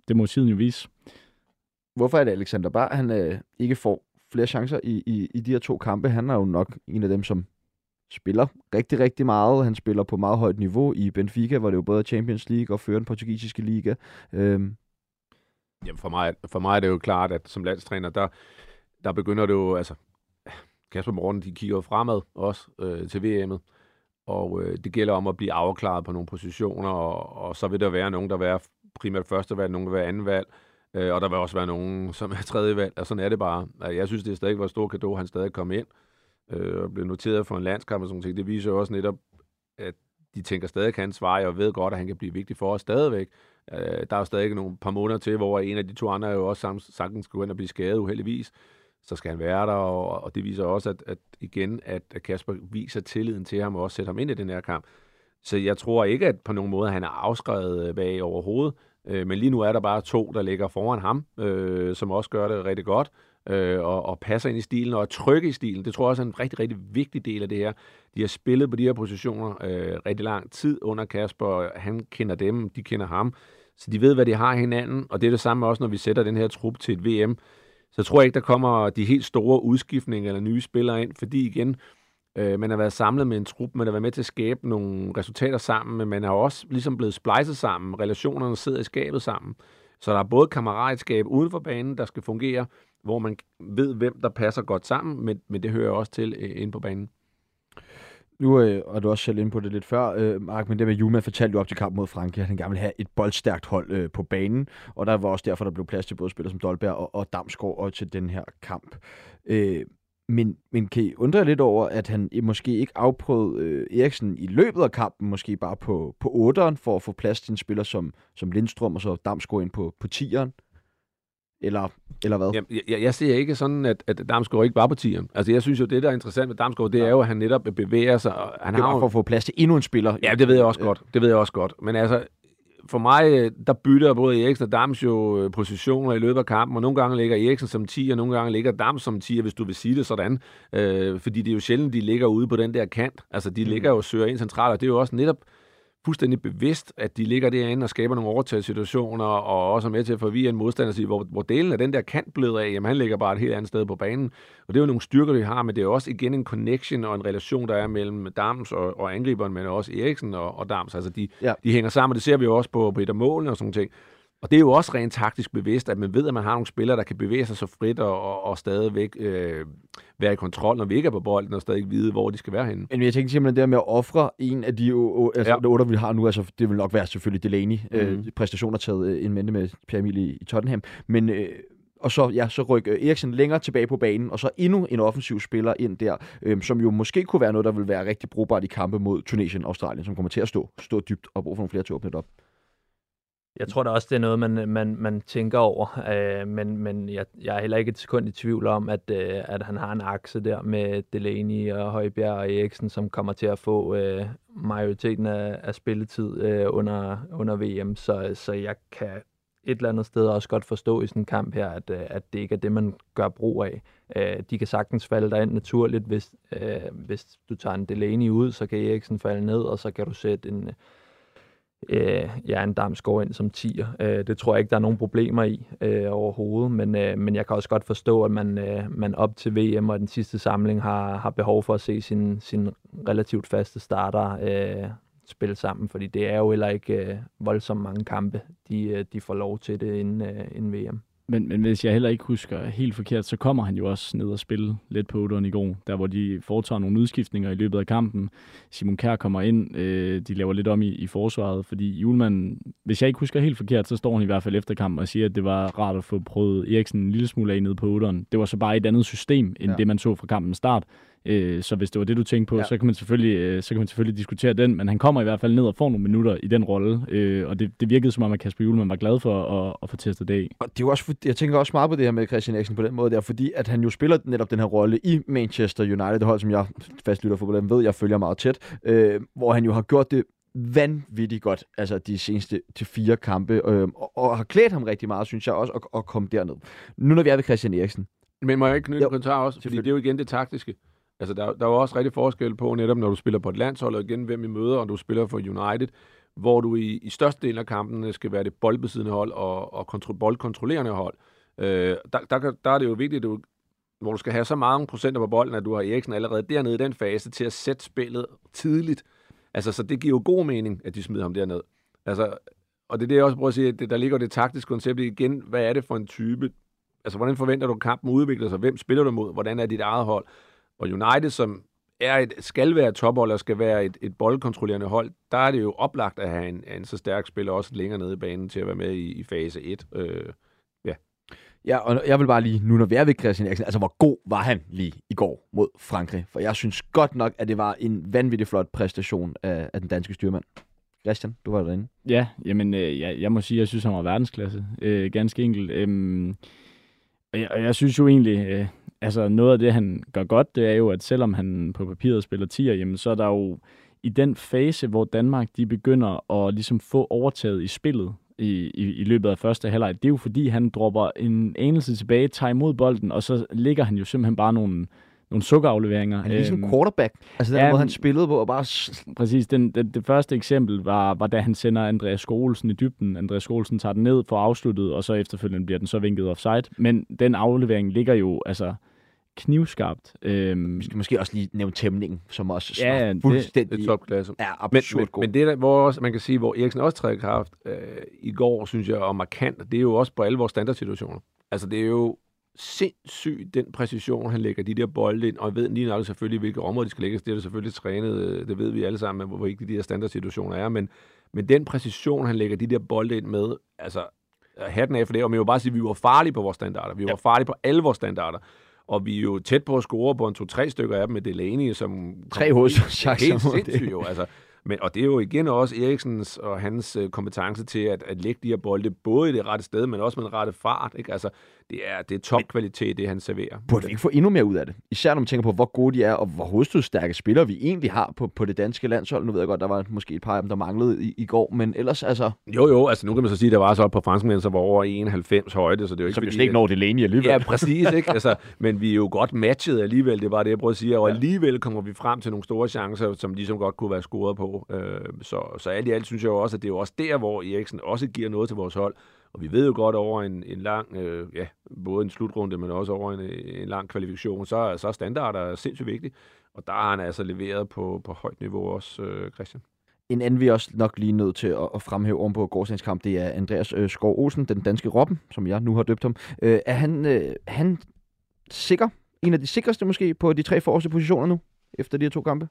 det må tiden jo vise. Hvorfor er det Alexander Bar, han øh, ikke får flere chancer i, i, i de her to kampe? Han er jo nok en af dem, som spiller rigtig, rigtig meget. Han spiller på meget højt niveau i Benfica, hvor det jo både er Champions League og fører den portugisiske liga. Øhm. Jamen for mig, for mig er det jo klart, at som landstræner, der, der begynder det jo, altså Kasper Morten, de kigger jo fremad også øh, til VM'et. Og øh, det gælder om at blive afklaret på nogle positioner, og, og så vil der være nogen, der vil være primært første valg, nogen vil være anden valg, øh, og der vil også være nogen, som er tredje valg, og sådan er det bare. Jeg synes, det er stadig var et stort kado, han stadig kom ind øh, og blev noteret for en landskamp og sådan noget. Det viser jo også netop, at de tænker stadig, at han svare, og ved godt, at han kan blive vigtig for os stadigvæk. Øh, der er jo stadig nogle par måneder til, hvor en af de to andre jo også sagtens skulle ind og blive skadet uheldigvis. Så skal han være der, og, og det viser også, at, at igen, at, at Kasper viser tilliden til ham og også sætter ham ind i den her kamp. Så jeg tror ikke, at på nogen måde han er afskrevet øh, bag overhovedet. Øh, men lige nu er der bare to, der ligger foran ham, øh, som også gør det rigtig godt øh, og, og passer ind i stilen og er trygge i stilen. Det tror jeg også er en rigtig, rigtig vigtig del af det her. De har spillet på de her positioner øh, rigtig lang tid under Kasper. Han kender dem, de kender ham. Så de ved, hvad de har hinanden, og det er det samme også, når vi sætter den her trup til et VM. Så jeg tror ikke, der kommer de helt store udskiftninger eller nye spillere ind, fordi igen, øh, man har været samlet med en trup, man har været med til at skabe nogle resultater sammen, men man har også ligesom blevet splejset sammen. Relationerne sidder i skabet sammen. Så der er både kammeratskab uden for banen, der skal fungere, hvor man ved, hvem der passer godt sammen, men, men det hører også til øh, ind på banen. Nu øh, og du også selv inde på det lidt før, øh, Mark, men det med Juma fortalte jo op til kampen mod Frankrig, at han gerne ville have et boldstærkt hold øh, på banen, og der var også derfor, der blev plads til både spillere som Dolberg og, og Damsgaard og til den her kamp. Øh, men, men kan I undre lidt over, at han måske ikke afprøvede øh, Eriksen i løbet af kampen, måske bare på, på 8'eren, for at få plads til en spiller som, som Lindstrøm og så Damsgaard ind på, på 10'eren? Eller, eller hvad? Jamen, jeg, jeg ser ikke sådan, at, at Damsgaard ikke var på 10'eren. Altså, jeg synes jo, det, der er interessant med Damsgaard, det er jo, at han netop bevæger sig. og Han det har var jo- for at få plads til endnu en spiller. Ja, det ved jeg også godt. Det ved jeg også godt. Men altså, for mig, øh, der bytter både Eriksen og Dams jo øh, positioner i løbet af kampen, og nogle gange ligger Eriksen som 10, og nogle gange ligger Dams som 10, hvis du vil sige det sådan. Øh, fordi det er jo sjældent, de ligger ude på den der kant. Altså, de mm. ligger jo og søger ind centralt, og det er jo også netop fuldstændig bevidst, at de ligger derinde og skaber nogle overtagssituationer, og også er med til at forvirre en modstander, og sige, hvor, hvor delen af den der kant bløder af, jamen han ligger bare et helt andet sted på banen. Og det er jo nogle styrker, de har, men det er også igen en connection og en relation, der er mellem Dams og, og angriberen, men også Eriksen og, og Dams. Altså de, Ja. de hænger sammen, det ser vi jo også på, på et af målene og sådan ting. Og det er jo også rent taktisk bevidst, at man ved, at man har nogle spillere, der kan bevæge sig så frit og, og, og stadigvæk øh, være i kontrol, når vi ikke er på bolden, og stadig vide, hvor de skal være henne. Men jeg tænkte simpelthen der med at ofre en af de altså, Ja. otter, vi har nu, altså det vil nok være selvfølgelig Delaney, mm. øh, Mhm. præstationer taget øh, en mente med Pierre Emil i, i Tottenham, men øh, og så, ja, så rykke Eriksen længere tilbage på banen, og så endnu en offensiv spiller ind der, øh, som jo måske kunne være noget, der vil være rigtig brugbart i kampe mod Tunesien og Australien, som kommer til at stå, stå dybt og brug for nogle flere til at åbne det op. Jeg tror da også, det er noget, man, man, man tænker over, øh, men, men jeg, jeg er heller ikke et sekund i tvivl om, at, øh, at han har en akse der med Delaney og Højbjerg og Eriksen, som kommer til at få øh, majoriteten af, af spilletid øh, under, under VM, så, så jeg kan et eller andet sted også godt forstå i sådan en kamp her, at, øh, at det ikke er det, man gør brug af. Øh, de kan sagtens falde derind naturligt, hvis, øh, hvis du tager en Delaney ud, så kan Eriksen falde ned, og så kan du sætte en, øh, ja, en Damsgaard ind som tier. Øh, det tror jeg ikke, der er nogen problemer i øh, overhovedet, men, øh, men jeg kan også godt forstå, at man, øh, man op til VM og den sidste samling har, har behov for at se sin, sin relativt faste starter øh, spille sammen, fordi det er jo heller ikke øh, voldsomt mange kampe, de, øh, de får lov til det inden, øh, inden VM. Men, men hvis jeg heller ikke husker helt forkert, så kommer han jo også ned og spille lidt på 8'eren i går, der hvor de foretager nogle udskiftninger i løbet af kampen. Simon Kjær kommer ind, øh, de laver lidt om i, i forsvaret, fordi Julemand, hvis jeg ikke husker helt forkert, så står han i hvert fald efter kampen og siger, at det var rart at få prøvet Eriksen en lille smule af nede på 8'eren. Det var så bare et andet system, end ja. det man så fra kampens start. Øh, så hvis det var det, du tænkte på, Ja. så, kan man selvfølgelig, øh, så kan man selvfølgelig diskutere den, men han kommer i hvert fald ned og får nogle minutter i den rolle, øh, og det, det virkede som om, at Kasper Julemand var glad for at, at få testet det af. Og det er jo også, jeg tænker også meget på det her med Christian Eriksen på den måde der, fordi at han jo spiller netop den her rolle i Manchester United, det hold, som jeg fastlytter for, hvordan ved, jeg følger meget tæt, øh, hvor han jo har gjort det vanvittigt godt, altså de seneste til fire kampe, øh, og, og har klædt ham rigtig meget, synes jeg også, at, at komme derned. Nu når vi er ved Christian Eriksen, Men må jeg ikke knytte en kommentar også? Fordi det er jo igen det taktiske. Altså, der, der er jo også rigtig forskel på netop, når du spiller på et landshold, og igen, hvem I møder, og du spiller for United, hvor du i, i størstedelen af kampene skal være det boldbesiddende hold og, og kontro, boldkontrollerende hold. Øh, der, der, der er det jo vigtigt, at du, hvor du skal have så mange procenter på bolden, at du har Eriksen allerede dernede i den fase til at sætte spillet tidligt. Altså, så det giver jo god mening, at de smider ham derned. Altså, og det er det, jeg også prøver at sige, at det, der ligger det taktiske koncept igen, hvad er det for en type? Altså, hvordan forventer du, at kampen udvikler sig? Hvem spiller du mod? Hvordan er dit eget hold? Og United, som er et, skal være et tophold og skal være et, et boldkontrollerende hold, der er det jo oplagt at have en, en så stærk spiller også længere nede i banen til at være med i, i fase 1. Øh, Ja, og jeg vil bare lige, nu når vi er ved Christian Eriksen, altså hvor god var han lige i går mod Frankrig? For jeg synes godt nok, at det var en vanvittig flot præstation af, af den danske styrmand. Christian, du var derinde. Ja, jamen, øh, jeg, jeg må sige, at jeg synes, han var verdensklasse. Øh, ganske enkelt. Øhm, og, jeg, og jeg synes jo egentlig, øh, altså noget af det, han gør godt, det er jo, at selvom han på papiret spiller 10'er, jamen, så er der jo i den fase, hvor Danmark de begynder at ligesom få overtaget i spillet i, i, i løbet af første halvleg, det er jo fordi, han dropper en anelse tilbage, tager imod bolden, og så ligger han jo simpelthen bare nogle, nogle sukkerafleveringer. Han er ligesom Øhm, quarterback. Altså den ja, måde, han men- spillede på, og bare... Præcis. Den, den, det første eksempel var, var, da han sender Andreas Skålsen i dybden. Andreas Skålsen tager den ned for afsluttet, og så efterfølgende bliver den så vinket offside. Men den aflevering ligger jo altså knivskarpt. Øhm, Vi skal måske også lige nævne tæmningen, som også Ja, det- fuldstændig... det er topklasse. er Men, absurd men, god. men det, der, hvor også, man kan sige, hvor Eriksen også træder kraft øh, i går, synes jeg, og markant, det er jo også på alle vores standardsituationer. Altså, det er jo sindssygt den præcision, han lægger de der bolde ind, og jeg ved lige nok selvfølgelig, hvilke områder de skal lægges. Det er selvfølgelig trænet, øh, det ved vi alle sammen, hvor vigtige de her standardsituationer er, men, men den præcision, han lægger de der bolde ind med, altså hatten af for det, og man vil bare sige, at vi var farlige på vores standarder. Vi var ja. farlige på alle vores standarder. Og vi er jo tæt på at score på en to-tre stykker af dem med Delaney, som... Tre hovedchancer. Helt sindssygt jo, altså. Men, og det er jo igen også Eriksens og hans øh, kompetence til at, at lægge de her bolde både i det rette sted, men også med den rette fart. Ikke? Altså, det er, det er topkvalitet, det han serverer. Burde vi ikke få endnu mere ud af det? Især når man tænker på, hvor gode de er, og hvor hovedstødstærke spillere vi egentlig har på, på det danske landshold. Nu ved jeg godt, der var måske et par af dem, der manglede i, i går, men ellers altså... Jo, jo, altså nu kan man så sige, at der var så på franskmænd, så var over 91 højde, så det er jo ikke... Så vi slet ikke når det længe alligevel. Ja, præcis, ikke? Altså, men vi er jo godt matchet alligevel, det var det, jeg prøver at sige, og alligevel kommer vi frem til nogle store chancer, som ligesom godt kunne være scoret på. Øh, så, så alt i alt synes jeg jo også, at det er jo også der, hvor Eriksen også giver noget til vores hold, og vi ved jo godt over en, en lang, øh, ja, både en slutrunde, men også over en, en lang kvalifikation, så, så er standarder sindssygt vigtigt. Og der har han altså leveret på, på højt niveau også, øh, Christian. En anden, vi er også nok lige nødt til at, at fremhæve om på gårdsdagens kamp, det er Andreas øh, Skov Olsen, den danske Robben, som jeg nu har døbt ham. Øh, er han, øh, han sikker? En af de sikreste måske på de tre forreste positioner nu, efter de her to kampe?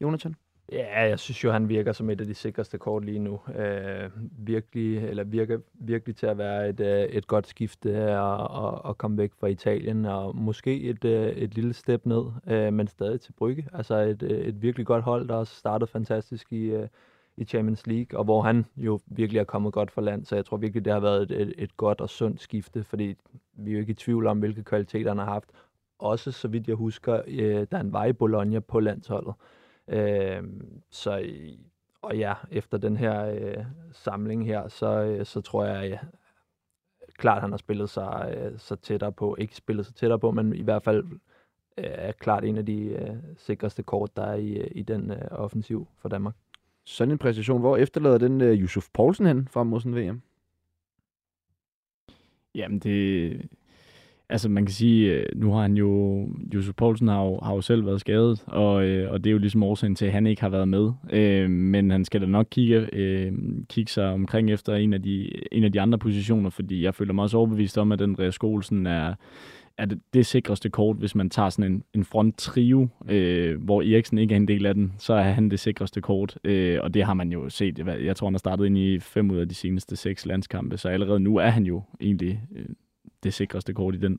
Jonathan? Ja, jeg synes jo, han virker som et af de sikreste kort lige nu. Øh, virkelig, eller virker virkelig til at være et, øh, et godt skifte at, at, og komme væk fra Italien, og måske et, øh, et lille step ned, øh, men stadig til Brygge. Altså et, øh, et virkelig godt hold, der også startede fantastisk i, øh, i Champions League, og hvor han jo virkelig er kommet godt for land, så jeg tror virkelig, det har været et, et, et godt og sundt skifte, fordi vi er jo ikke i tvivl om, hvilke kvaliteter han har haft. Også, så vidt jeg husker, øh, da han var i Bologna på landsholdet. Øh, så, og ja, efter den her øh, samling her, så, øh, så tror jeg, ja, klart, han har spillet sig øh, så tættere på, ikke spillet sig tættere på, men i hvert fald øh, er klart en af de øh, sikreste kort, der er i, i den øh, offensiv for Danmark. Sådan en præstation, hvor efterlader den øh, Yusuf Poulsen hen frem mod sådan VM? Jamen, det, Altså man kan sige, øh, nu har han jo, Josef Poulsen har jo, har jo selv været skadet, og, øh, og det er jo ligesom årsagen til, at han ikke har været med. Øh, men han skal da nok kigge, øh, kigge sig omkring efter en af, de, en af de andre positioner, fordi jeg føler mig også overbevist om, at den Andreas Skolsen er, er det, det sikreste kort, hvis man tager sådan en, en front trio, øh, hvor Eriksen ikke er en del af den, så er han det sikreste kort. Øh, og det har man jo set. Jeg tror, han har startet ind i fem ud af de seneste seks landskampe, så allerede nu er han jo egentlig øh, det sikreste kort i den.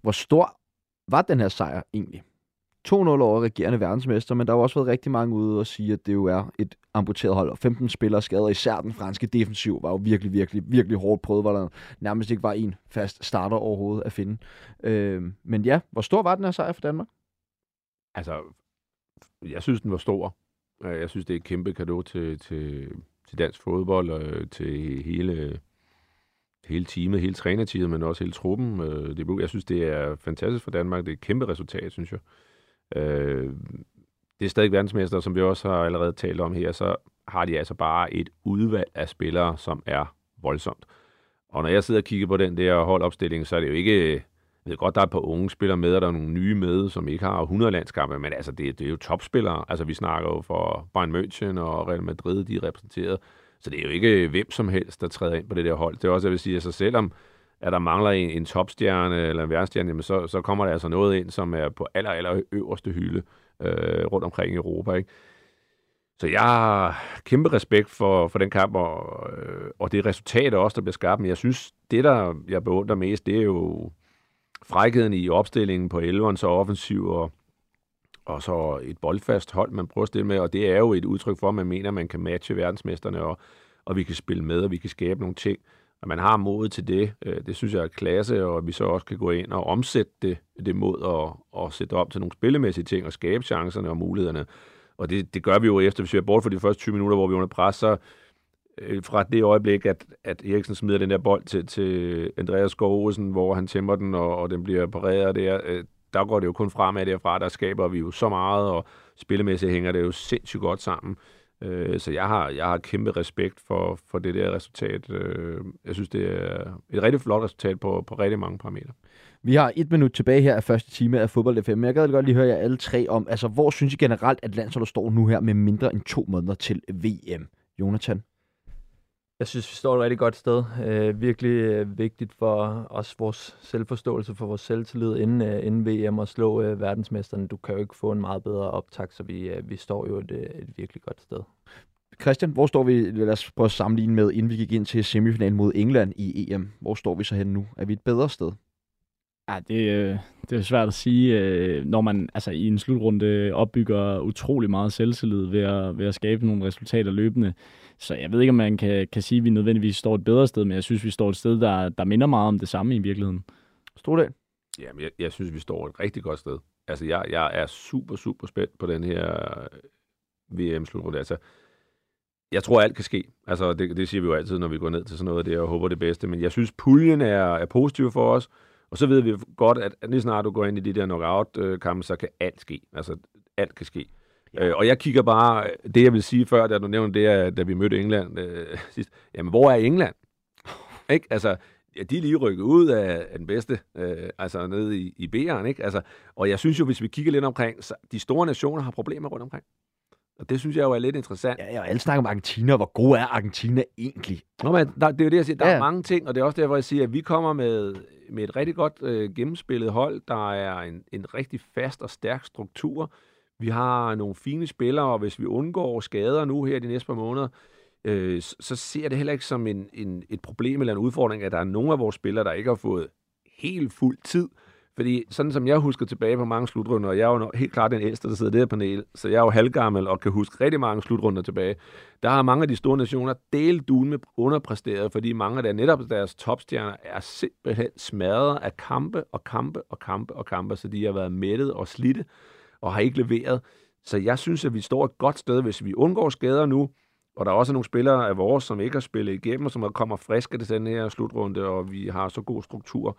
Hvor stor var den her sejr egentlig? 2-0 over regerende verdensmester, men der har også været rigtig mange ude og sige, at det jo er et amputeret hold, og 15 spillere skader, især den franske defensiv var jo virkelig, virkelig, virkelig hårdt prøvet, hvor der nærmest ikke var en fast starter overhovedet at finde. Øh, men ja, hvor stor var den her sejr for Danmark? Altså, jeg synes, den var stor. Jeg synes, det er et kæmpe gave til, til, til dansk fodbold og til hele hele teamet, hele trænerteamet, men også hele truppen. Øh, det, jeg synes, det er fantastisk for Danmark. Det er et kæmpe resultat, synes jeg. Øh, det er stadig verdensmester, som vi også har allerede talt om her, så har de altså bare et udvalg af spillere, som er voldsomt. Og når jeg sidder og kigger på den der holdopstilling, så er det jo ikke... Jeg ved godt, der er et par unge spillere med, og der er nogle nye med, som ikke har 100 landskampe, men altså, det, det er jo topspillere. Altså, vi snakker jo for Bayern München og Real Madrid, de er repræsenteret. Så det er jo ikke hvem som helst, der træder ind på det der hold. Det er også, jeg vil sige, at så selvom at der mangler en, en topstjerne eller en værstjerne, jamen så, så kommer der altså noget ind, som er på aller, aller øverste hylde øh, rundt omkring i Europa. Ikke? Så jeg har kæmpe respekt for, for den kamp, og, øh, og det resultat også, der bliver skabt. Men jeg synes, det der jeg beundrer mest, det er jo frækheden i opstillingen på 11'eren, så offensiv og, og så et boldfast hold, man prøver at stille med, og det er jo et udtryk for, at man mener, at man kan matche verdensmesterne, og, og vi kan spille med, og vi kan skabe nogle ting. Og man har mod til det, øh, det synes jeg er klasse, og vi så også kan gå ind og omsætte det, det mod og, og sætte op til nogle spillemæssige ting, og skabe chancerne og mulighederne. Og det, det gør vi jo efter, hvis vi er bort for de første 20 minutter, hvor vi er under pres, så øh, fra det øjeblik, at, at Eriksen smider den der bold til, til Andreas Skov hvor han tæmmer den, og, og den bliver pareret der, øh, der går det jo kun fremad derfra, der skaber vi jo så meget, og spillemæssigt hænger det jo sindssygt godt sammen. Øh, så jeg har, jeg har kæmpe respekt for, for det der resultat. Øh, jeg synes, det er et rigtig flot resultat på, på rigtig mange parametre. Vi har et minut tilbage her af første time af Fodbold FM, men jeg gad godt lige høre jer alle tre om, altså hvor synes I generelt, at landsholdet står nu her med mindre end to måneder til VM? Jonathan? Jeg synes, vi står et rigtig godt sted. Øh, virkelig øh, vigtigt for os, vores selvforståelse, for vores selvtillid inden, øh, inden VM at slå øh, verdensmesterne. Du kan jo ikke få en meget bedre optag, så vi, øh, vi står jo et, øh, et virkelig godt sted. Christian, hvor står vi, lad os prøve at sammenligne med, inden vi gik ind til semifinalen mod England i EM. Hvor står vi så hen nu? Er vi et bedre sted? Ja, det, øh, det er svært at sige, øh, når man altså, i en slutrunde opbygger utrolig meget selvtillid ved at, ved at skabe nogle resultater løbende. Så jeg ved ikke, om man kan, kan sige, at vi nødvendigvis står et bedre sted, men jeg synes, vi står et sted, der, der minder meget om det samme i virkeligheden. Stordal? Jamen, jeg, jeg synes, vi står et rigtig godt sted. Altså, jeg, jeg er super, super spændt på den her VM-slutrunde. Altså, jeg tror, alt kan ske. Altså, det, det siger vi jo altid, når vi går ned til sådan noget, det er og håber det bedste. Men jeg synes, puljen er, er positiv for os. Og så ved vi godt, at lige snart du går ind i de der knockout-kampe, så kan alt ske. Altså, alt kan ske. Ja. Øh, og jeg kigger bare, det jeg vil sige før, da du nævnte det, at, da vi mødte England øh, sidst. Jamen, hvor er England? ikke? Altså, ja, de er lige rykket ud af, af den bedste, øh, altså nede i, i B'eren, ikke? Altså, og jeg synes jo, hvis vi kigger lidt omkring, så de store nationer har problemer rundt omkring. Og det synes jeg jo er lidt interessant. Ja, og alle snakker om Argentina. Hvor god er Argentina egentlig? Nå, men der, det er jo det, jeg siger. Der ja. er mange ting, og det er også derfor, jeg siger, at vi kommer med, med et rigtig godt øh, gennemspillet hold. Der er en, en rigtig fast og stærk struktur. Vi har nogle fine spillere, og hvis vi undgår skader nu her de næste par måneder, øh, så ser det heller ikke som en, en, et problem eller en udfordring, at der er nogle af vores spillere, der ikke har fået helt fuld tid. Fordi sådan som jeg husker tilbage på mange slutrunder, og jeg er jo helt klart den ældste, der sidder i det her panel, så jeg er jo halvgammel og kan huske rigtig mange slutrunder tilbage. Der har mange af de store nationer delt duen med underpræsteret, fordi mange af der, netop deres topstjerner er simpelthen smadret af kampe og kampe og kampe og kampe, så de har været mættet og slidte og har ikke leveret. Så jeg synes, at vi står et godt sted, hvis vi undgår skader nu, og der er også nogle spillere af vores, som ikke har spillet igennem, og som kommer friske til den her slutrunde, og vi har så god struktur,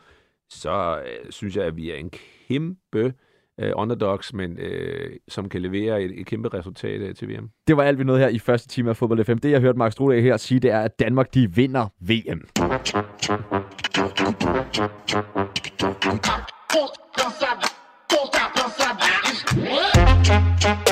så øh, synes jeg, at vi er en kæmpe øh, underdogs, men øh, som kan levere et, et kæmpe resultat øh, til VM. Det var alt, vi nåede her i første time af Fodbold FM. Det, jeg hørte Mark Strude her sige, det er, at Danmark, de vinder VM. Pull, tchau, tchau.